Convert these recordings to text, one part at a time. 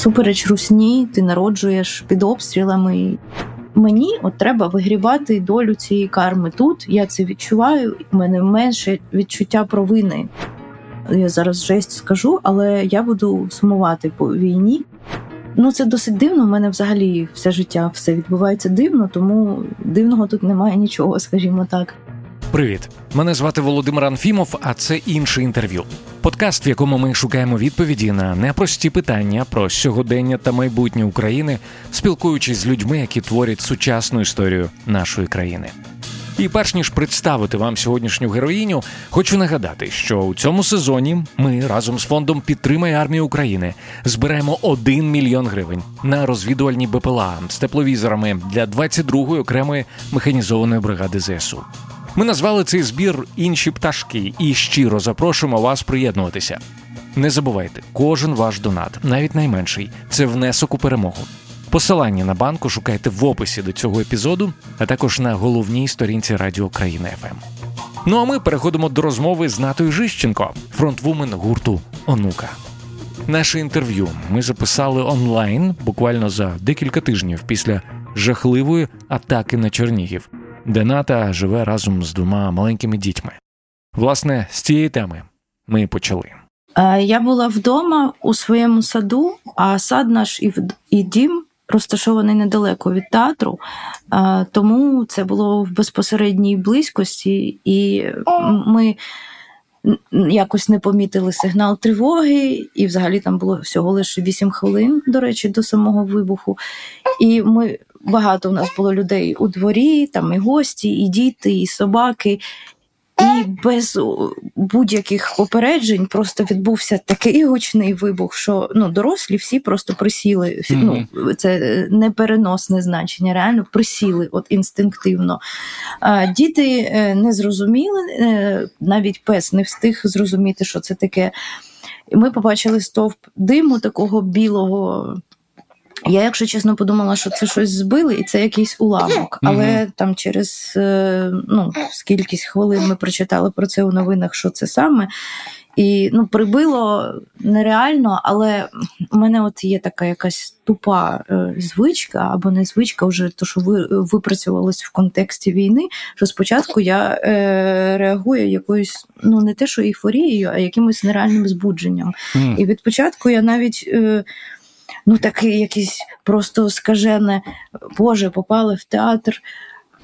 всупереч русні, ти народжуєш під обстрілами. Мені от треба вигрівати долю цієї карми тут. Я це відчуваю. У мене менше відчуття провини. Я зараз жесть скажу, але я буду сумувати по війні. Ну це досить дивно. У мене взагалі все життя все відбувається дивно, тому дивного тут немає нічого, скажімо так. Привіт, мене звати Володимир Анфімов, а це інше інтерв'ю. Подкаст, в якому ми шукаємо відповіді на непрості питання про сьогодення та майбутнє України, спілкуючись з людьми, які творять сучасну історію нашої країни. І перш ніж представити вам сьогоднішню героїню, хочу нагадати, що у цьому сезоні ми разом з фондом Підтримай армію України збираємо 1 мільйон гривень на розвідувальні БПЛА з тепловізорами для 22-ї окремої механізованої бригади ЗСУ. Ми назвали цей збір інші пташки і щиро запрошуємо вас приєднуватися. Не забувайте, кожен ваш донат, навіть найменший, це внесок у перемогу. Посилання на банку шукайте в описі до цього епізоду, а також на головній сторінці Радіо Україна ФМ. Ну а ми переходимо до розмови з Натою Жищенко, фронтвумен гурту Онука. Наше інтерв'ю ми записали онлайн буквально за декілька тижнів після жахливої атаки на Чернігів, де Ната живе разом з двома маленькими дітьми. Власне, з цієї теми ми почали. Я була вдома у своєму саду, а сад наш і дім розташований недалеко від театру, тому це було в безпосередній близькості, і ми якось не помітили сигнал тривоги, і взагалі там було всього лише 8 хвилин, до речі, до самого вибуху. І ми багато у нас було людей у дворі, там і гості, і діти, і собаки. І без будь-яких попереджень просто відбувся такий гучний вибух, що ну дорослі всі просто присіли. Ну це непереносне значення, реально присіли, от інстинктивно. А, Діти е, не зрозуміли, е, навіть пес не встиг зрозуміти, що це таке. І Ми побачили стовп диму такого білого. Я, якщо чесно, подумала, що це щось збили, і це якийсь уламок. Але mm-hmm. там через е, ну, скількись хвилин ми прочитали про це у новинах, що це саме. І ну, прибило нереально, але у мене от є така якась тупа е, звичка, або не звичка, вже то, що ви випрацювалось в контексті війни. Що спочатку я е, реагую якоюсь, ну не те, що ейфорією, а якимось нереальним збудженням. Mm. І від початку я навіть. Е, ну таке якесь просто скажене, Боже, попали в театр.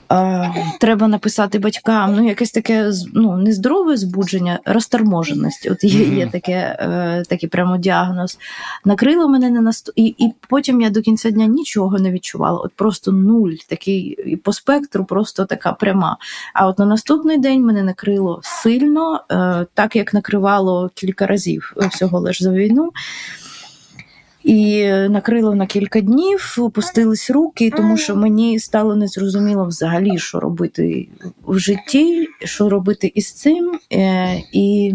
А, Треба написати батькам. Ну, якесь таке ну, нездорове збудження, розторможеність. От є є таке, е, такий прямо діагноз. Накрило мене на наст... і, і потім я до кінця дня нічого не відчувала. От просто нуль, такий і по спектру, просто така пряма. А от на наступний день мене накрило сильно, е, так як накривало кілька разів всього лиш за війну. І накрило на кілька днів, опустились руки, тому що мені стало незрозуміло взагалі, що робити в житті, що робити із цим. Е, і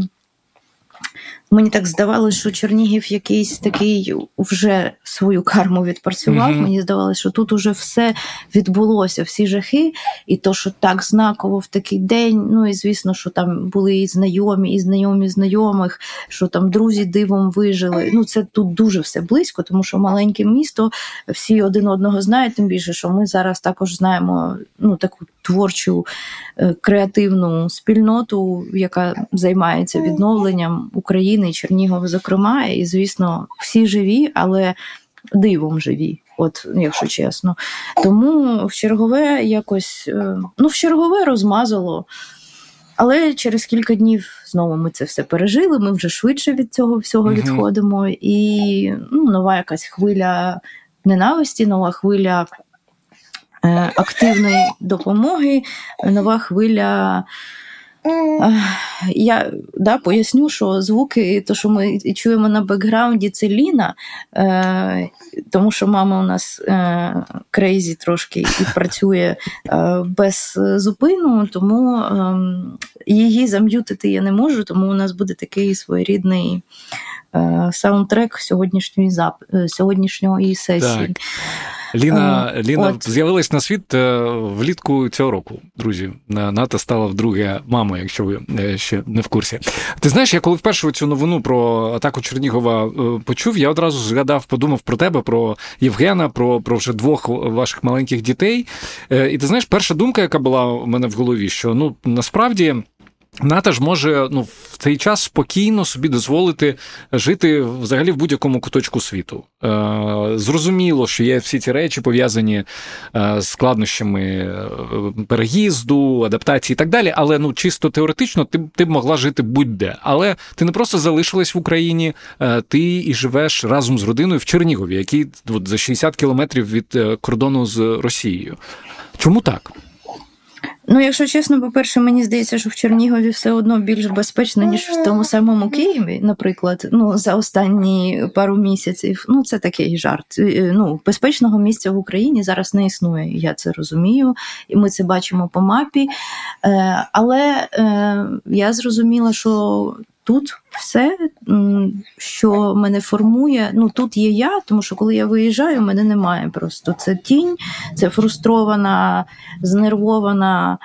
Мені так здавалося, що Чернігів якийсь такий вже свою карму відпрацював. Mm-hmm. Мені здавалося, що тут уже все відбулося, всі жахи, і то, що так знаково в такий день. Ну і звісно, що там були і знайомі, і знайомі знайомих, що там друзі дивом вижили. Ну це тут дуже все близько, тому що маленьке місто, всі один одного знають. Тим більше, що ми зараз також знаємо ну таку творчу е, креативну спільноту, яка займається відновленням України і Чернігова, зокрема, і звісно, всі живі, але дивом живі. От, якщо чесно. Тому в чергове якось е, ну, в чергове розмазало. Але через кілька днів знову ми це все пережили. Ми вже швидше від цього всього mm відходимо. І ну, нова якась хвиля ненависті, нова хвиля Е, активної допомоги, нова хвиля. Е, я да, поясню, що звуки, то, що ми чуємо на бекграунді, це Ліна, е, тому що мама у нас е, crazy трошки і працює е, без зупину, тому е, її зам'ютити я не можу, тому у нас буде такий своєрідний е, саундтрек сьогоднішньої зап... сьогоднішньої сесії. Так. Ліна е, Ліна От. з'явилась на світ е, влітку цього року. Друзі, Ната стала вдруге мамою, якщо ви е, ще не в курсі. Ти знаєш, я коли вперше цю новину про атаку Чернігова почув, я одразу згадав, подумав про тебе, про Євгена, про про вже двох ваших маленьких дітей. І ти знаєш, перша думка, яка була у мене в голові, що ну насправді. НАТО ж може ну, в цей час спокійно собі дозволити жити взагалі в будь-якому куточку світу. Е, Зрозуміло, що є всі ці речі пов'язані е, з складнощами е, переїзду, адаптації і так далі. Але ну чисто теоретично ти ти б могла жити будь-де. Але ти не просто залишилась в Україні, е, ти і живеш разом з родиною в Чернігові, який от, за 60 кілометрів від кордону з Росією. Чому так? Ну, якщо чесно, по-перше, мені здається, що в Чернігові все одно більш безпечно, ніж в тому самому Києві, наприклад, ну за останні пару місяців. Ну, це такий жарт. Е, ну, безпечного місця в Україні зараз не існує. Я це розумію, і ми це бачимо по мапі. Е, але е, я зрозуміла, що тут все, що мене формує, ну тут є я, тому що коли я виїжджаю, мене немає просто. Це тінь, це фрустрована, знервована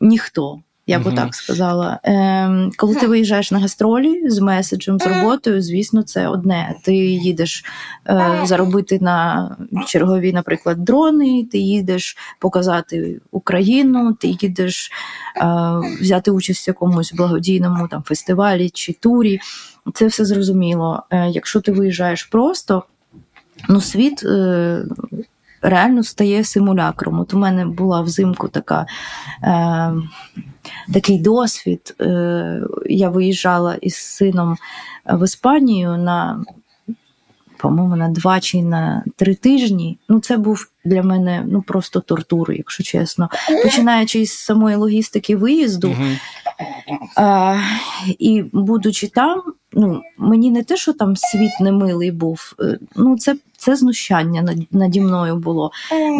ніхто. Я би так сказала. Ем, Коли ти виїжджаєш на гастролі з меседжем, з роботою, звісно, це одне. Ти їдеш е, заробити на чергові, наприклад, дрони, ти їдеш показати Україну, ти їдеш е, взяти участь в якомусь благодійному там фестивалі чи турі. Це все зрозуміло. Е, Якщо ти виїжджаєш просто, ну світ. Е, Реально стає симулякром. От у мене була взимку така е, такий досвід. Е, я виїжджала із сином в Іспанію на, по-моєму, на два чи на три тижні. Ну, це був для мене ну просто тортура, якщо чесно. Починаючи з самої логістики виїзду. Uh-huh. А, І будучи там, ну мені не те, що там світ немилий був, е, ну це це знущання над, наді мною було.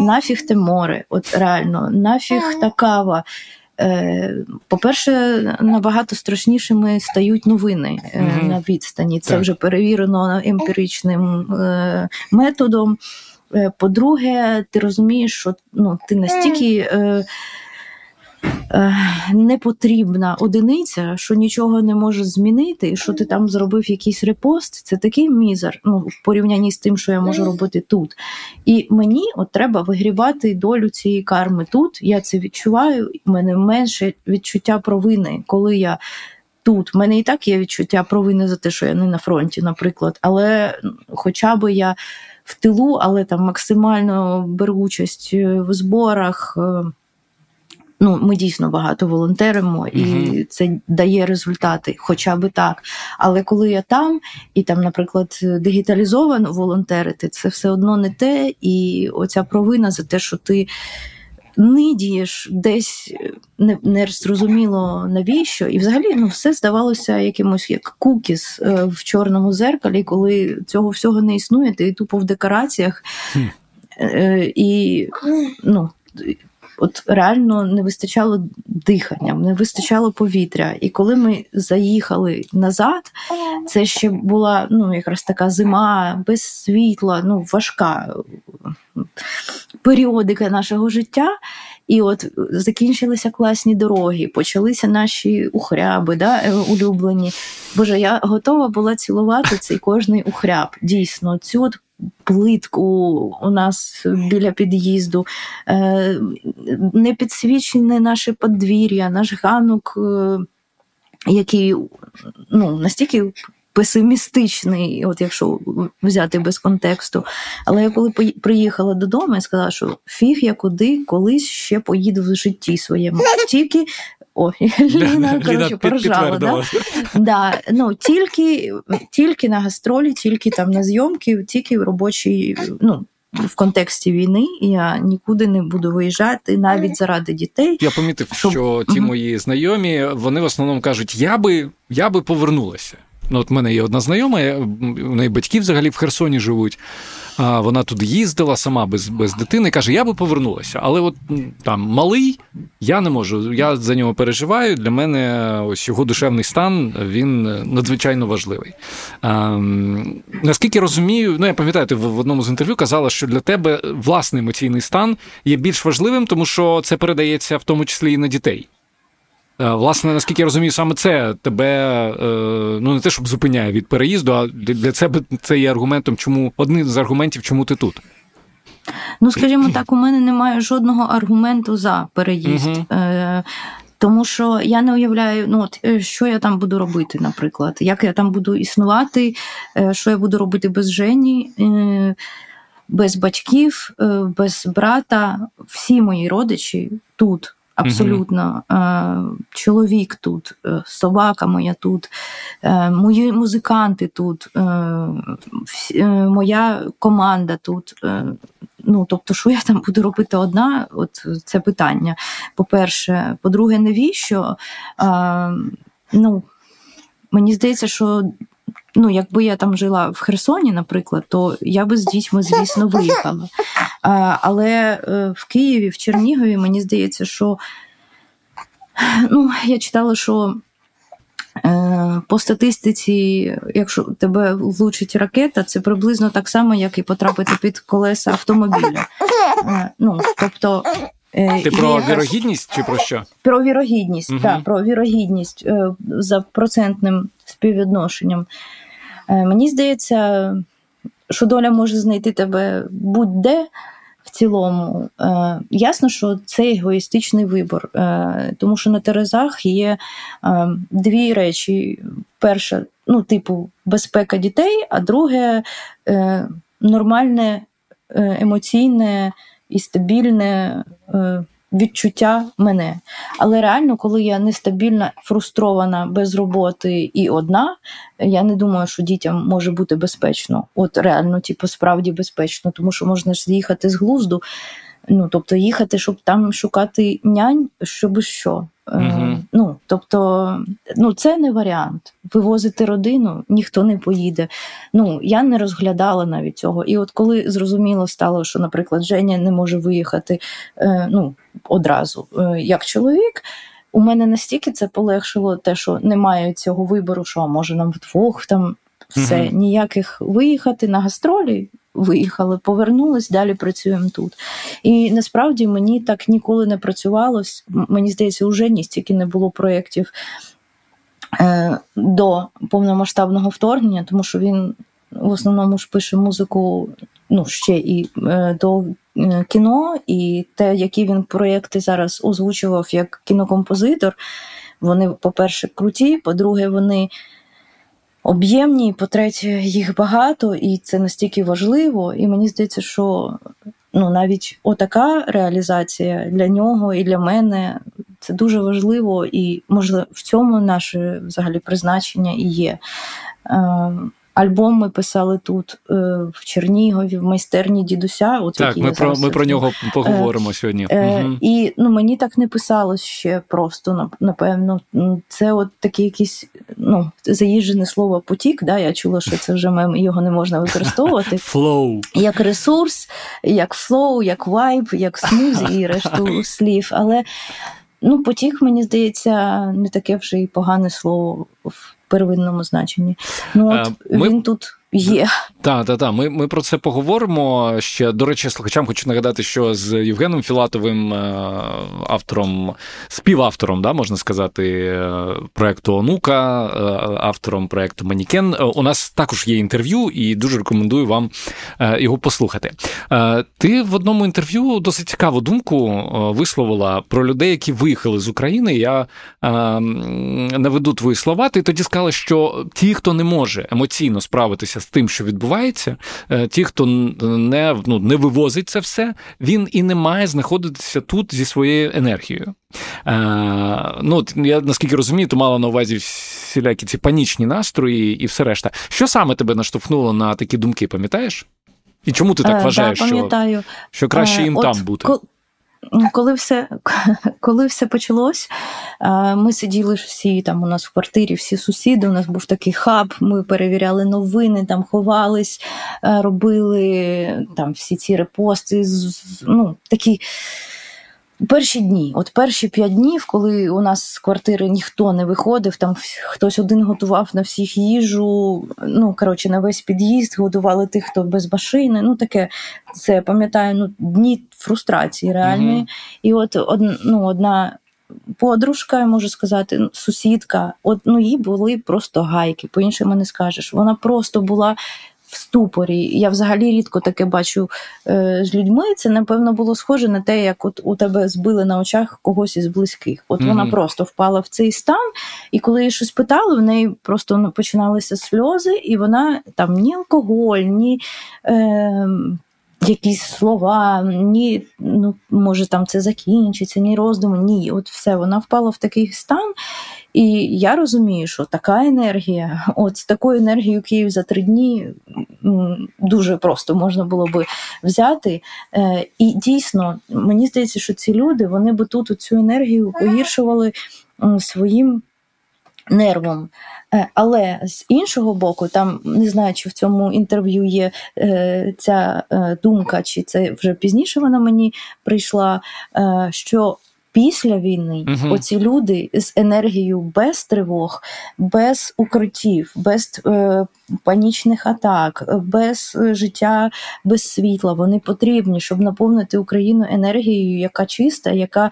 Нафіг те море, от реально, нафіг та кава. Е, по-перше, набагато страшнішими стають новини mm-hmm. на відстані. Це так. вже перевірено емпіричним методом. По-друге, ти розумієш, що ну, ти настільки Е, непотрібна одиниця, що нічого не може змінити, і що ти там зробив якийсь репост, це такий мізер ну, в порівнянні з тим, що я можу робити тут. І мені от треба вигрібати долю цієї карми тут. Я це відчуваю, в мене менше відчуття провини, коли я. Тут У мене і так є відчуття провини за те, що я не на фронті, наприклад, але хоча б я в тилу, але там максимально беру участь в зборах. Ну ми дійсно багато волонтеримо, і угу. це дає результати, хоча би так. Але коли я там і там, наприклад, дигіталізовано волонтерити, це все одно не те, і оця провина за те, що ти. Нидієш десь не не зрозуміло навіщо, і взагалі ну все здавалося якимось як кукіс е, в чорному зеркалі, коли цього всього не існує, ти тупо в декораціях. Е, і ну, от реально не вистачало дихання, не вистачало повітря. І коли ми заїхали назад, це ще була ну, якраз така зима без світла, ну важка періодика нашого життя. І от закінчилися класні дороги, почалися наші ухряби, да, е, улюблені. Боже, я готова була цілувати цей кожний ухряб. Дійсно, цю от плитку у нас біля під'їзду, е, не підсвічене наше подвір'я, наш ганок, е, який ну, настільки. Песимістичний, от якщо взяти без контексту. Але я коли приїхала додому, я сказала, що фіг я куди колись ще поїду в житті своєму. Тільки о, Ліна, коротше, поржала. Да? Да, ну, Тільки тільки на гастролі, тільки там на зйомки, тільки в робочій, ну, в контексті війни я нікуди не буду виїжджати навіть заради дітей. Я помітив, що ті мої знайомі вони в основному кажуть, я би я би повернулася. Ну, от в мене є одна знайома, у неї батьки взагалі в Херсоні живуть. Вона туди їздила сама без без дитини. Каже, я би повернулася, але от там малий, я не можу. Я за нього переживаю. Для мене ось його душевний стан він надзвичайно важливий. А, Наскільки розумію, ну я пам'ятаю, ти в одному з інтерв'ю казала, що для тебе власний емоційний стан є більш важливим, тому що це передається в тому числі і на дітей. Е, власне, наскільки я розумію, саме це тебе е, ну не те, щоб зупиняє від переїзду, а для себе це є аргументом, чому одним з аргументів, чому ти тут. Ну, скажімо так, у мене немає жодного аргументу за переїзд. Угу. Тому що я не уявляю, ну от що я там буду робити, наприклад, як я там буду існувати, що я буду робити без Жені, без батьків, без брата. Всі мої родичі тут. Абсолютно, угу. чоловік тут, е, собака моя тут, е, мої музиканти тут, моя команда тут. Ну, тобто, що я там буду робити одна, от це питання. По-перше, по-друге, навіщо? Ну, Мені здається, що ну, якби я там жила в Херсоні, наприклад, то я би з дітьми, звісно, виїхала. Але е, в Києві, в Чернігові, мені здається, що ну, я читала, що. Е, по статистиці, якщо тебе влучить ракета, це приблизно так само, як і потрапити під колеса автомобіля. Е, ну, тобто, Ти про вірогідність чи про що? Про вірогідність, угу. так, про вірогідність за процентним співвідношенням. Е, мені здається, що доля може знайти тебе будь-де. В цілому, е, ясно, що це егоїстичний вибор, е, тому що на Терезах є дві речі: перша, ну, типу, безпека дітей, а друге нормальне, емоційне і стабільне відчуття мене. Але реально, коли я нестабільна, фрустрована без роботи і одна, я не думаю, що дітям може бути безпечно. От реально, типу, справді безпечно, тому що можна ж з'їхати з глузду. Ну, тобто їхати, щоб там шукати нянь, щоб що. Угу. Ну, Тобто, ну, це не варіант. Вивозити родину ніхто не поїде. Ну, Я не розглядала навіть цього. І от коли зрозуміло стало, що, наприклад, Женя не може виїхати е, ну, одразу е, як чоловік, у мене настільки це полегшило, те, що немає цього вибору, що може нам вдвох там все, угу. ніяких виїхати на гастролі виїхали, повернулись, далі працюємо тут. І насправді мені так ніколи не працювалось. Мені здається, уже ні стільки не було проєктів е, до повномасштабного вторгнення, тому що він в основному ж пише музику ну, ще і е, до е, кіно, і те, які він проєкти зараз озвучував як кінокомпозитор. Вони, по-перше, круті, по-друге, вони об'ємні, по-третє, їх багато, і це настільки важливо. І мені здається, що ну, навіть отака реалізація для нього і для мене це дуже важливо, і можливо в цьому наше взагалі призначення і є. Альбом ми писали тут е, в Чернігові, в майстерні дідуся. От Так, ми про ми про нього поговоримо е, сьогодні. Е, угу. І ну мені так не писалось ще просто напевно. Це от таке якийсь ну заїжджене слово потік. Да, Я чула, що це вже мем, його не можна використовувати. Флоу. Як ресурс, як flow, як vibe, як смузі і решту слів. Але ну потік, мені здається, не таке вже і погане слово первинному значенні. Ну от а, Ми... він тут є. Так, так, так. Ми ми про це поговоримо. Ще до речі, слухачам хочу нагадати, що з Євгеном Філатовим, е, автором, співавтором, да, можна сказати, е, проекту Онука, е, автором проекту Манікен. У нас також є інтерв'ю, і дуже рекомендую вам його послухати. Ти в одному інтерв'ю досить цікаву думку висловила про людей, які виїхали з України. Я наведу твої слова. Ти тоді сказала, що ті, хто не може емоційно справитися з тим, що відбувається, е, ті, хто не ну, не вивозить це все, він і не має знаходитися тут зі своєю енергією. Е, ну, Я наскільки розумію, то мала на увазі всілякі ці панічні настрої і все решта. Що саме тебе наштовхнуло на такі думки, пам'ятаєш? І чому ти так е, вважаєш, да, що що краще їм От, там бути? Коли все коли все почалось, ми сиділи ж всі там у нас в квартирі, всі сусіди. У нас був такий хаб. Ми перевіряли новини, там ховались, робили там всі ці репости. ну, такі Перші дні, от перші п'ять днів, коли у нас з квартири ніхто не виходив, там хтось один готував на всіх їжу. Ну коротше, на весь під'їзд годували тих, хто без машини. Ну таке це пам'ятаю ну, дні фрустрації реальної. mm І от од, ну, одна подружка, я можу сказати, ну, сусідка, от ну їй були просто гайки, по іншому не скажеш. Вона просто була в ступорі. Я взагалі рідко таке бачу е, з людьми. Це, напевно, було схоже на те, як от у тебе збили на очах когось із близьких. От mm-hmm. вона просто впала в цей стан, і коли її щось питали, в неї просто ну, починалися сльози, і вона там ні алкоголь, ні. Е, Якісь слова, ні, ну може там це закінчиться, ні роздуми, ні. От все, вона впала в такий стан, і я розумію, що така енергія, от з такою енергією Київ за три дні дуже просто можна було би взяти. Е, і дійсно, мені здається, що ці люди вони би тут цю енергію погіршували своїм нервом. Е, але з іншого боку, там не знаю, чи в цьому інтерв'ю є е, ця думка, чи це вже пізніше вона мені прийшла. що після війни угу. оці люди з енергією без тривог, без укриттів, без е, панічних атак, без життя без світла, вони потрібні, щоб наповнити Україну енергією, яка чиста, яка.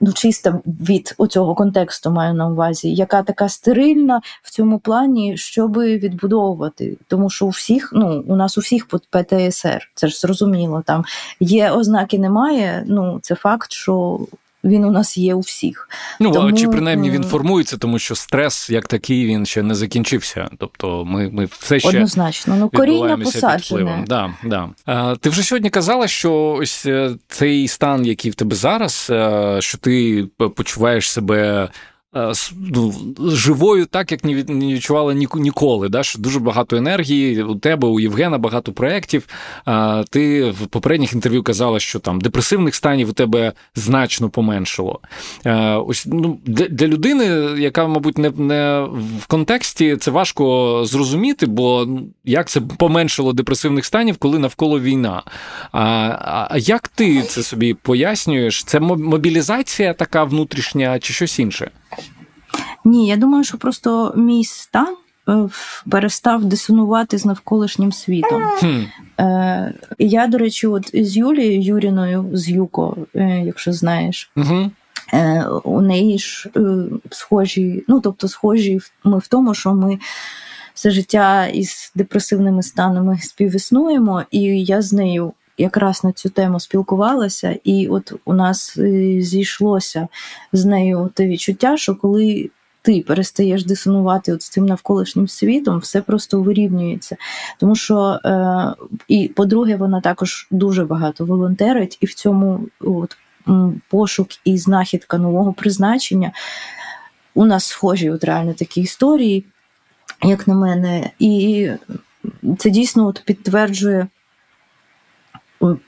Ну, чиста від цього контексту маю на увазі, яка така стерильна в цьому плані, щоб відбудовувати. Тому що у всіх, ну у нас у всіх ПТСР, це ж зрозуміло. Там є ознаки, немає. Ну це факт, що він у нас є у всіх. Ну тому... чи принаймні він формується, тому що стрес як такий він ще не закінчився. Тобто, ми ми все ще однозначно ну коріння посаджене. Да, да. А, Ти вже сьогодні казала, що ось е, цей стан, який в тебе зараз, е, що ти почуваєш себе Е, живою, так як не відчувала ніколи. Да? Що Дуже багато енергії. У тебе, у Євгена багато проєктів. Ти в попередніх інтерв'ю казала, що там депресивних станів у тебе значно поменшило. Е, ось ну, Для людини, яка, мабуть, не не в контексті, це важко зрозуміти, бо ну, як це поменшило депресивних станів, коли навколо війна. А, а як ти це собі пояснюєш? Це мобілізація така внутрішня чи щось інше? Ні, я думаю, що просто мій стан е, перестав дисонувати з навколишнім світом. Хм. Е, Я, до речі, от з Юлією Юріною, з Юко, е, якщо знаєш. Угу. У неї ж схожі, ну тобто, схожі ми в тому, що ми все життя із депресивними станами співіснуємо, і я з нею якраз на цю тему спілкувалася, і от у нас зійшлося з нею те відчуття, що коли ти перестаєш дисонувати от з цим навколишнім світом, все просто вирівнюється. Тому що, е, і по-друге, вона також дуже багато волонтерить, і в цьому от, пошук і знахідка нового призначення. У нас схожі от реально такі історії, як на мене, і це дійсно от підтверджує,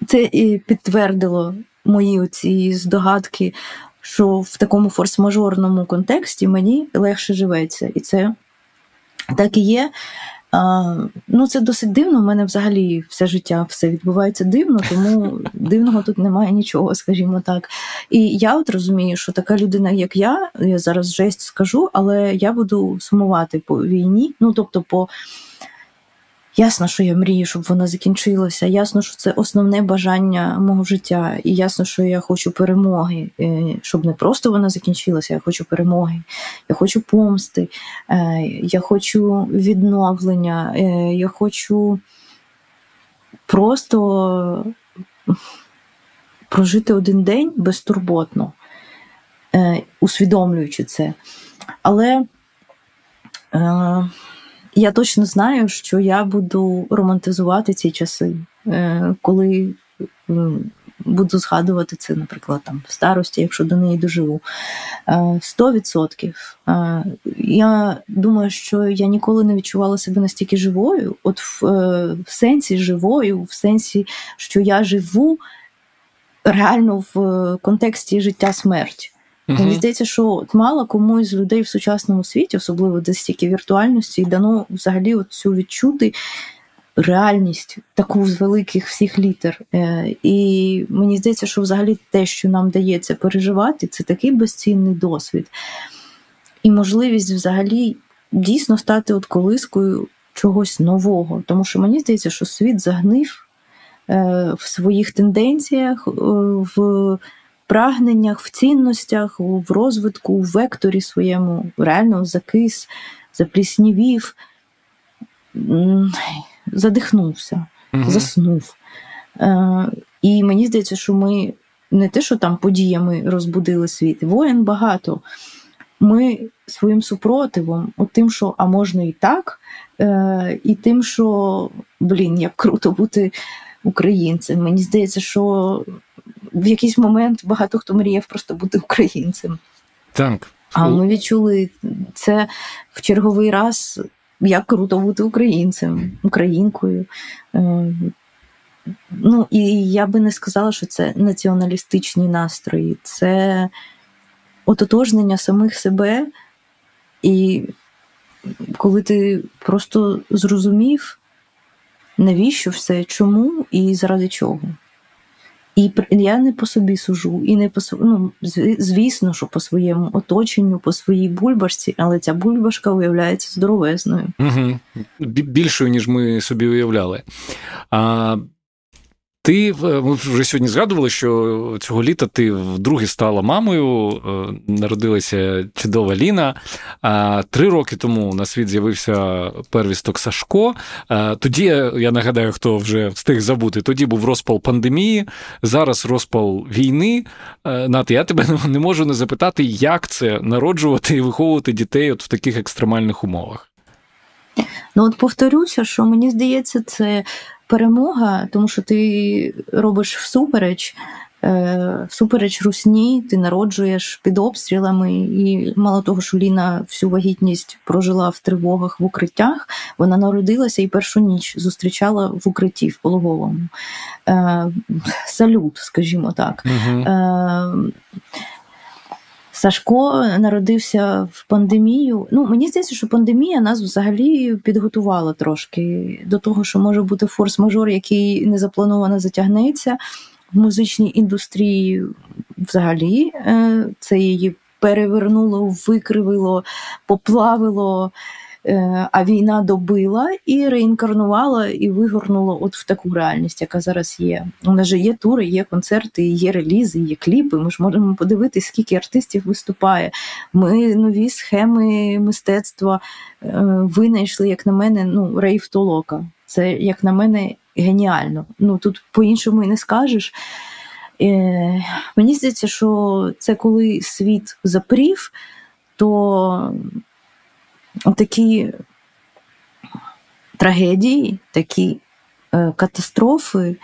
це і підтвердило мої оці здогадки що в такому форс-мажорному контексті мені легше живеться. І це так і є. А, Ну, це досить дивно. У мене взагалі все життя все відбувається дивно, тому дивного тут немає нічого, скажімо так. І я от розумію, що така людина, як я, я зараз жесть скажу, але я буду сумувати по війні. Ну, тобто, по Ясно, що я мрію, щоб вона закінчилася. Ясно, що це основне бажання мого життя. І ясно, що я хочу перемоги, е, щоб не просто вона закінчилася, я хочу перемоги, я хочу помсти, е, я хочу відновлення, е, я хочу просто прожити один день безтурботно, усвідомлюючи це. Але я точно знаю, що я буду романтизувати ці часи, е, коли буду згадувати це, наприклад, там в старості, якщо до неї доживу. Е, сто відсотків. Е, я думаю, що я ніколи не відчувала себе настільки живою, от в, в сенсі живою, в сенсі, що я живу реально в контексті життя смерть. Uh-huh. Мені здається, що от мало комусь з людей в сучасному світі, особливо десь стільки віртуальності, дано взагалі цю відчути реальність таку з великих всіх літер. Е, і мені здається, що взагалі те, що нам дається переживати, це такий безцінний досвід. І можливість взагалі дійсно стати от колискою чогось нового. Тому що мені здається, що світ загнив е, в своїх тенденціях, е, в прагненнях, в цінностях, в розвитку, в векторі своєму реально закис, запліснівів задихнувся, угу. заснув. Е, І мені здається, що ми не те, що там подіями розбудили світ, воєн багато. Ми своїм супротивом, от тим, що а можна і так, е, і тим, що блін, як круто бути українцем. Мені здається, що в якийсь момент багато хто мріяв просто бути українцем. Так. А ми відчули це в черговий раз як круто бути українцем, українкою. Е, ну, і я би не сказала, що це націоналістичні настрої, це ототожнення самих себе. І коли ти просто зрозумів, навіщо все, чому і заради чого. І я не по собі сужу, і не по ну, звісно, що по своєму оточенню, по своїй бульбашці, але ця бульбашка виявляється здоровезною. Угу. Більшою, ніж ми собі уявляли. А ти ми вже сьогодні згадували, що цього літа ти вдруге стала мамою, е, народилася чудова Ліна. Три роки тому на світ з'явився первісток Сашко. Тоді я нагадаю, хто вже встиг забути. Тоді був розпал пандемії, зараз розпал війни. Е, Нати, я тебе не можу не запитати, як це народжувати і виховувати дітей от в таких екстремальних умовах. Ну, от повторюся, що мені здається, це перемога, тому що ти робиш всупереч. Е, всупереч русні, ти народжуєш під обстрілами, і мало того, що Ліна всю вагітність прожила в тривогах в укриттях, вона народилася і першу ніч зустрічала в укритті в пологовому. Е, салют, скажімо так. Угу. Сашко народився в пандемію. Ну, мені здається, що пандемія нас взагалі підготувала трошки до того, що може бути форс-мажор, який незаплановано затягнеться в музичній індустрії. Взагалі, е, це її перевернуло, викривило, поплавило. Е, а війна добила і реінкарнувала і вигорнула от в таку реальність, яка зараз є. У нас же є тури, є концерти, є релізи, є кліпи. Ми ж можемо подивитися, скільки артистів виступає. Ми нові схеми мистецтва е, винайшли, як на мене, ну, рейв толока. Це, як на мене, геніально. Ну тут по-іншому і не скажеш. Е, Мені здається, що це коли світ запрів, то такі трагедії, такі е, катастрофи,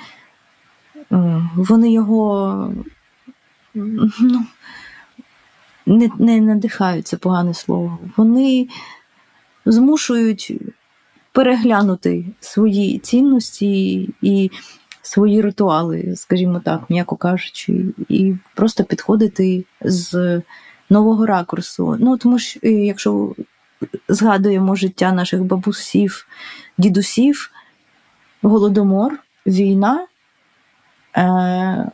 е, вони його ну, не не надихають це погане слово. Вони змушують переглянути свої цінності і свої ритуали, скажімо так, м'яко кажучи, і просто підходити з нового ракурсу. Ну, тому що, е, якщо згадуємо життя наших бабусів, дідусів, голодомор, війна. Е,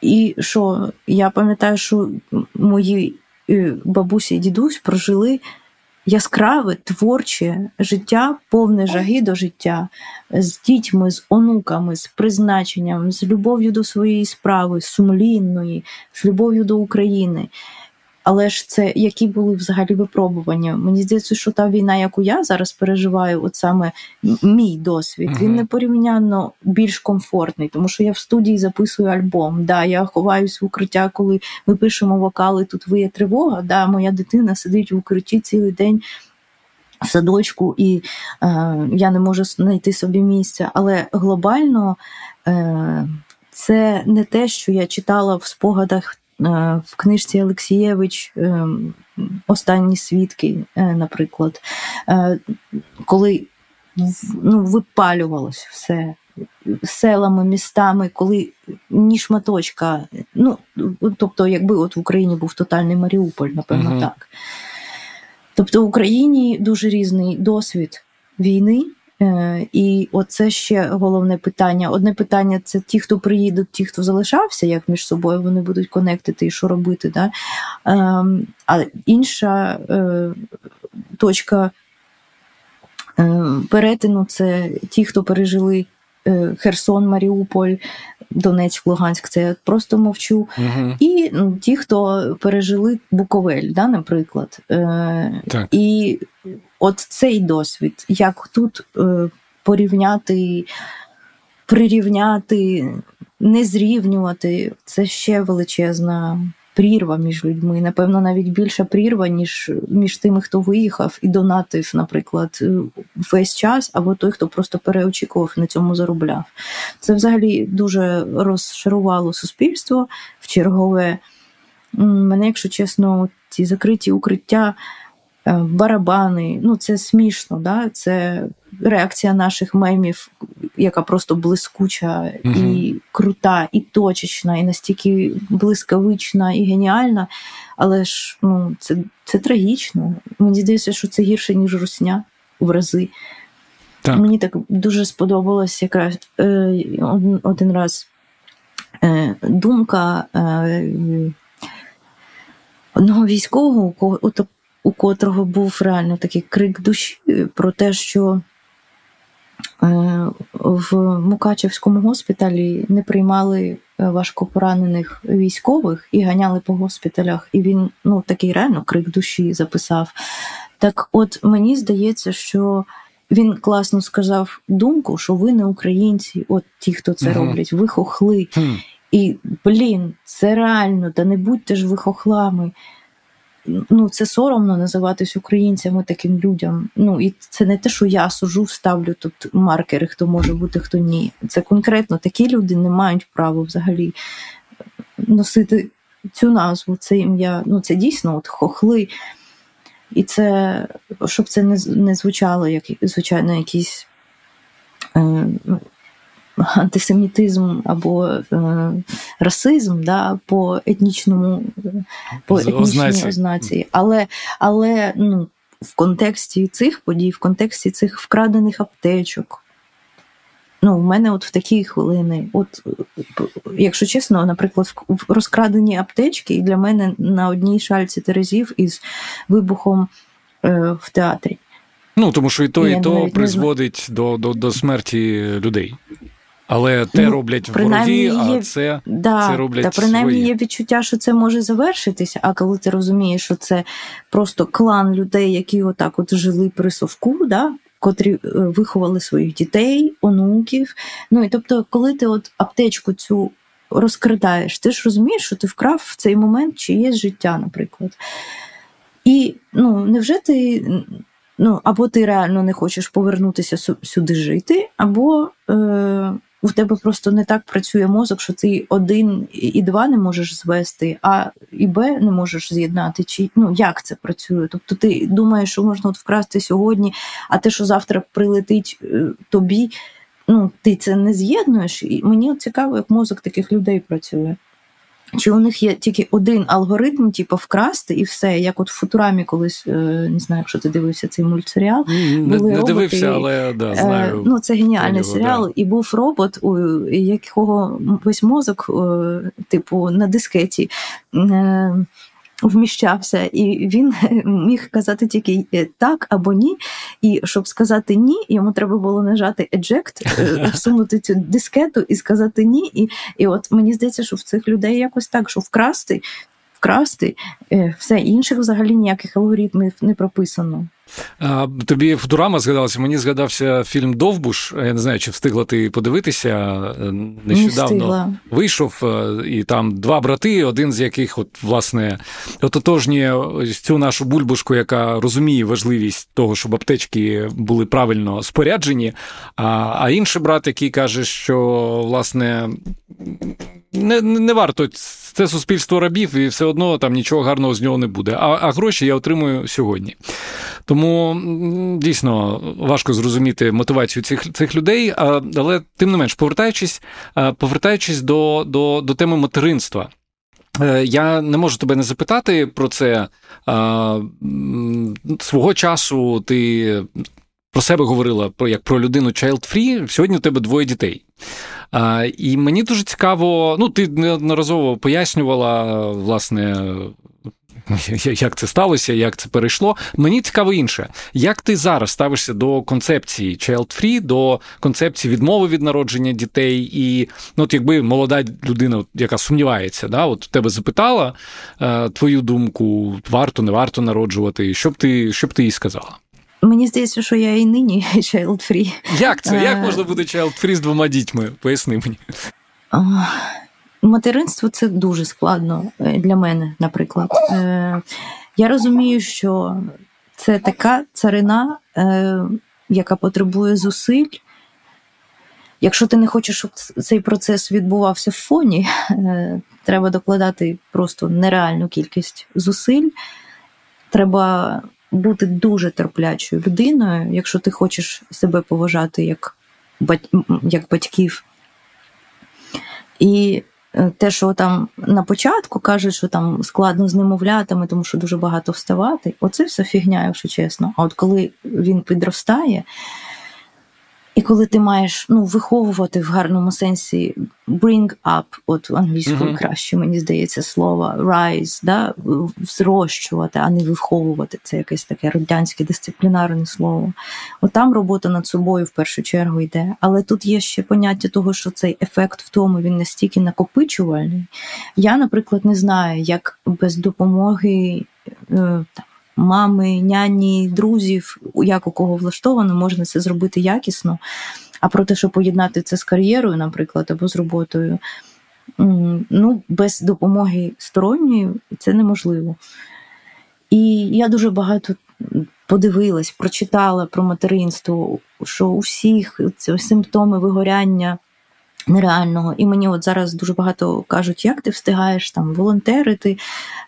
І що я пам'ятаю, що мої е, бабусі і дідусь прожили яскраве, творче життя, повне жаги до життя з дітьми, з онуками, з призначенням, з любов'ю до своєї справи, сумлінної, з любов'ю до України. Але ж це які були взагалі випробування? Мені здається, що та війна, яку я зараз переживаю, от саме мій досвід, він непорівняно більш комфортний, тому що я в студії записую альбом. Да, Я ховаюсь в укриття, коли ми пишемо вокали. Тут виє тривога. Да, Моя дитина сидить в укритті цілий день. В садочку, і е, я не можу знайти собі місця. Але глобально е, це не те, що я читала в спогадах в книжці Олексієвич е, Останні свідки, е, наприклад, коли ну, випалювалось все. селами, містами, коли ні шматочка. Ну, тобто, якби от в Україні був тотальний Маріуполь, напевно, uh так. Тобто в Україні дуже різний досвід війни. Е, і оце ще головне питання. Одне питання це ті, хто приїдуть, ті, хто залишався, як між собою вони будуть конектити і що робити. Да? Ем, а інша е, точка е, перетину це ті, хто пережили Херсон, Маріуполь, Донецьк, Луганськ, це я просто мовчу. Угу. І ну, ті, хто пережили Буковель, да, наприклад. Так. І от цей досвід, як тут е, порівняти, прирівняти, не зрівнювати, це ще величезна прірва між людьми. Напевно, навіть більша прірва, ніж між тими, хто виїхав і донатив, наприклад, е, весь час, або той, хто просто переочікував на цьому заробляв. Це взагалі дуже розшарувало суспільство в чергове. Мене, якщо чесно, ці закриті укриття. Е, барабани. Ну, це смішно, да? це реакція наших мемів, яка просто блискуча угу. і крута, і точечна, і настільки блискавична і геніальна. Але ж ну, це це трагічно. Мені здається, що це гірше, ніж русня в рази. Так. Мені так дуже сподобалась якраз е, один раз е, думка е, одного військового, у котрого був реально такий крик душі про те, що е, в Мукачевському госпіталі не приймали е, важкопоранених військових і ганяли по госпіталях. І він ну, такий реально крик душі записав. Так, от мені здається, що він класно сказав думку, що ви не українці, от ті, хто це роблять, ви хохли. І блін, це реально, та не будьте ж ви хохлами ну, це соромно називатись українцями таким людям. Ну і це не те, що я сужу, ставлю тут маркери, хто може бути, хто ні. Це конкретно такі люди не мають права взагалі носити цю назву, це ім'я. Ну це дійсно от хохли. І це, щоб це не звучало як звичайно якийсь е, антисемітизм або е, расизм да, по етнічному по етнічній ознаці. ознаці. Але але ну, в контексті цих подій, в контексті цих вкрадених аптечок. Ну, в мене от в такі хвилини, от, якщо чесно, наприклад, в розкрадені аптечки, і для мене на одній шальці терезів із вибухом е, в театрі. Ну, тому що і то, і, і то призводить до, до, до смерті людей. Але те ну, роблять вороги, є... а це да, це роблять та принаймні свої. є відчуття, що це може завершитися. А коли ти розумієш, що це просто клан людей, які отак от жили при совку, да, котрі е, виховали своїх дітей, онуків. Ну і тобто, коли ти от аптечку цю розкрадаєш, ти ж розумієш, що ти вкрав в цей момент чиєсь життя, наприклад. І ну, невже ти. Ну, або ти реально не хочеш повернутися сюди жити, або е, у тебе просто не так працює мозок, що ти один і два не можеш звести, а і Б не можеш з'єднати. Чи ну як це працює? Тобто ти думаєш, що можна от вкрасти сьогодні, а те, що завтра прилетить е, тобі, ну ти це не з'єднуєш. І мені цікаво, як мозок таких людей працює. Чи у них є тільки один алгоритм, типу, вкрасти і все, як от в Футурамі колись, е, не знаю, якщо ти дивився цей мультсеріал. Не, були не роботи, дивився, але да, е, знаю. Ну, Це геніальний нього, серіал. Да. І був робот, у якого весь мозок, типу, на дискеті. Вміщався, і він міг казати тільки е, так або ні. І щоб сказати ні, йому треба було нажати eject, е, всунути цю дискету і сказати ні. І і от мені здається, що в цих людей якось так, що вкрасти, вкрасти, е, все інших взагалі ніяких алгоритмів не прописано. Тобі Футурама згадалася, мені згадався фільм Довбуш. Я не знаю, чи встигла ти подивитися. Е, нещодавно не вийшов, е, і там два брати, один з яких, от, власне, ототожнює цю нашу бульбушку, яка розуміє важливість того, щоб аптечки були правильно споряджені. А а інший брат, який каже, що власне не, не варто. Це суспільство рабів, і все одно там нічого гарного з нього не буде. А а гроші я отримую сьогодні. Тому дійсно важко зрозуміти мотивацію цих цих людей. Але тим не менш, повертаючись, повертаючись до, до, до теми материнства. Е, я не можу тебе не запитати про це. Свого часу ти про себе говорила як про людину child-free, Сьогодні у тебе двоє дітей. І мені дуже цікаво, ну ти неодноразово пояснювала, власне. Як це сталося, як це перейшло? Мені цікаво інше. Як ти зараз ставишся до концепції child-free, до концепції відмови від народження дітей? І ну, от якби молода людина, яка сумнівається, да, от тебе запитала е, твою думку, варто, не варто народжувати, що б ти, що б ти їй сказала? Мені здається, що я і нині child free. Як це? Як е, можна бути child free з двома дітьми? Поясни мені. Материнство це дуже складно е, для мене, наприклад. Е, я розумію, що це така царина, яка потребує зусиль. Якщо ти не хочеш, щоб цей процес відбувався в фоні, треба докладати просто нереальну кількість зусиль. Треба бути дуже терплячою людиною, якщо ти хочеш себе поважати як як батьків. І е, те, що там на початку кажуть, що там складно з немовлятами, тому що дуже багато вставати, оце все фігня, якщо чесно. А от коли він підростає, і коли ти маєш ну, виховувати в гарному сенсі bring up, от англійською uh-huh. краще, мені здається, слово rise, да, зрощувати, а не виховувати. Це якесь таке радянське дисциплінарне слово. От там робота над собою в першу чергу йде. Але тут є ще поняття того, що цей ефект в тому він настільки накопичувальний. Я, наприклад, не знаю, як без допомоги. Е, там, мами, няні, друзів, як у кого влаштовано, можна це зробити якісно. А про те, що поєднати це з кар'єрою, наприклад, або з роботою, ну, без допомоги сторонньої це неможливо. І я дуже багато подивилась, прочитала про материнство, що у всіх ці симптоми вигоряння нереального. І мені от зараз дуже багато кажуть, як ти встигаєш там волонтерити,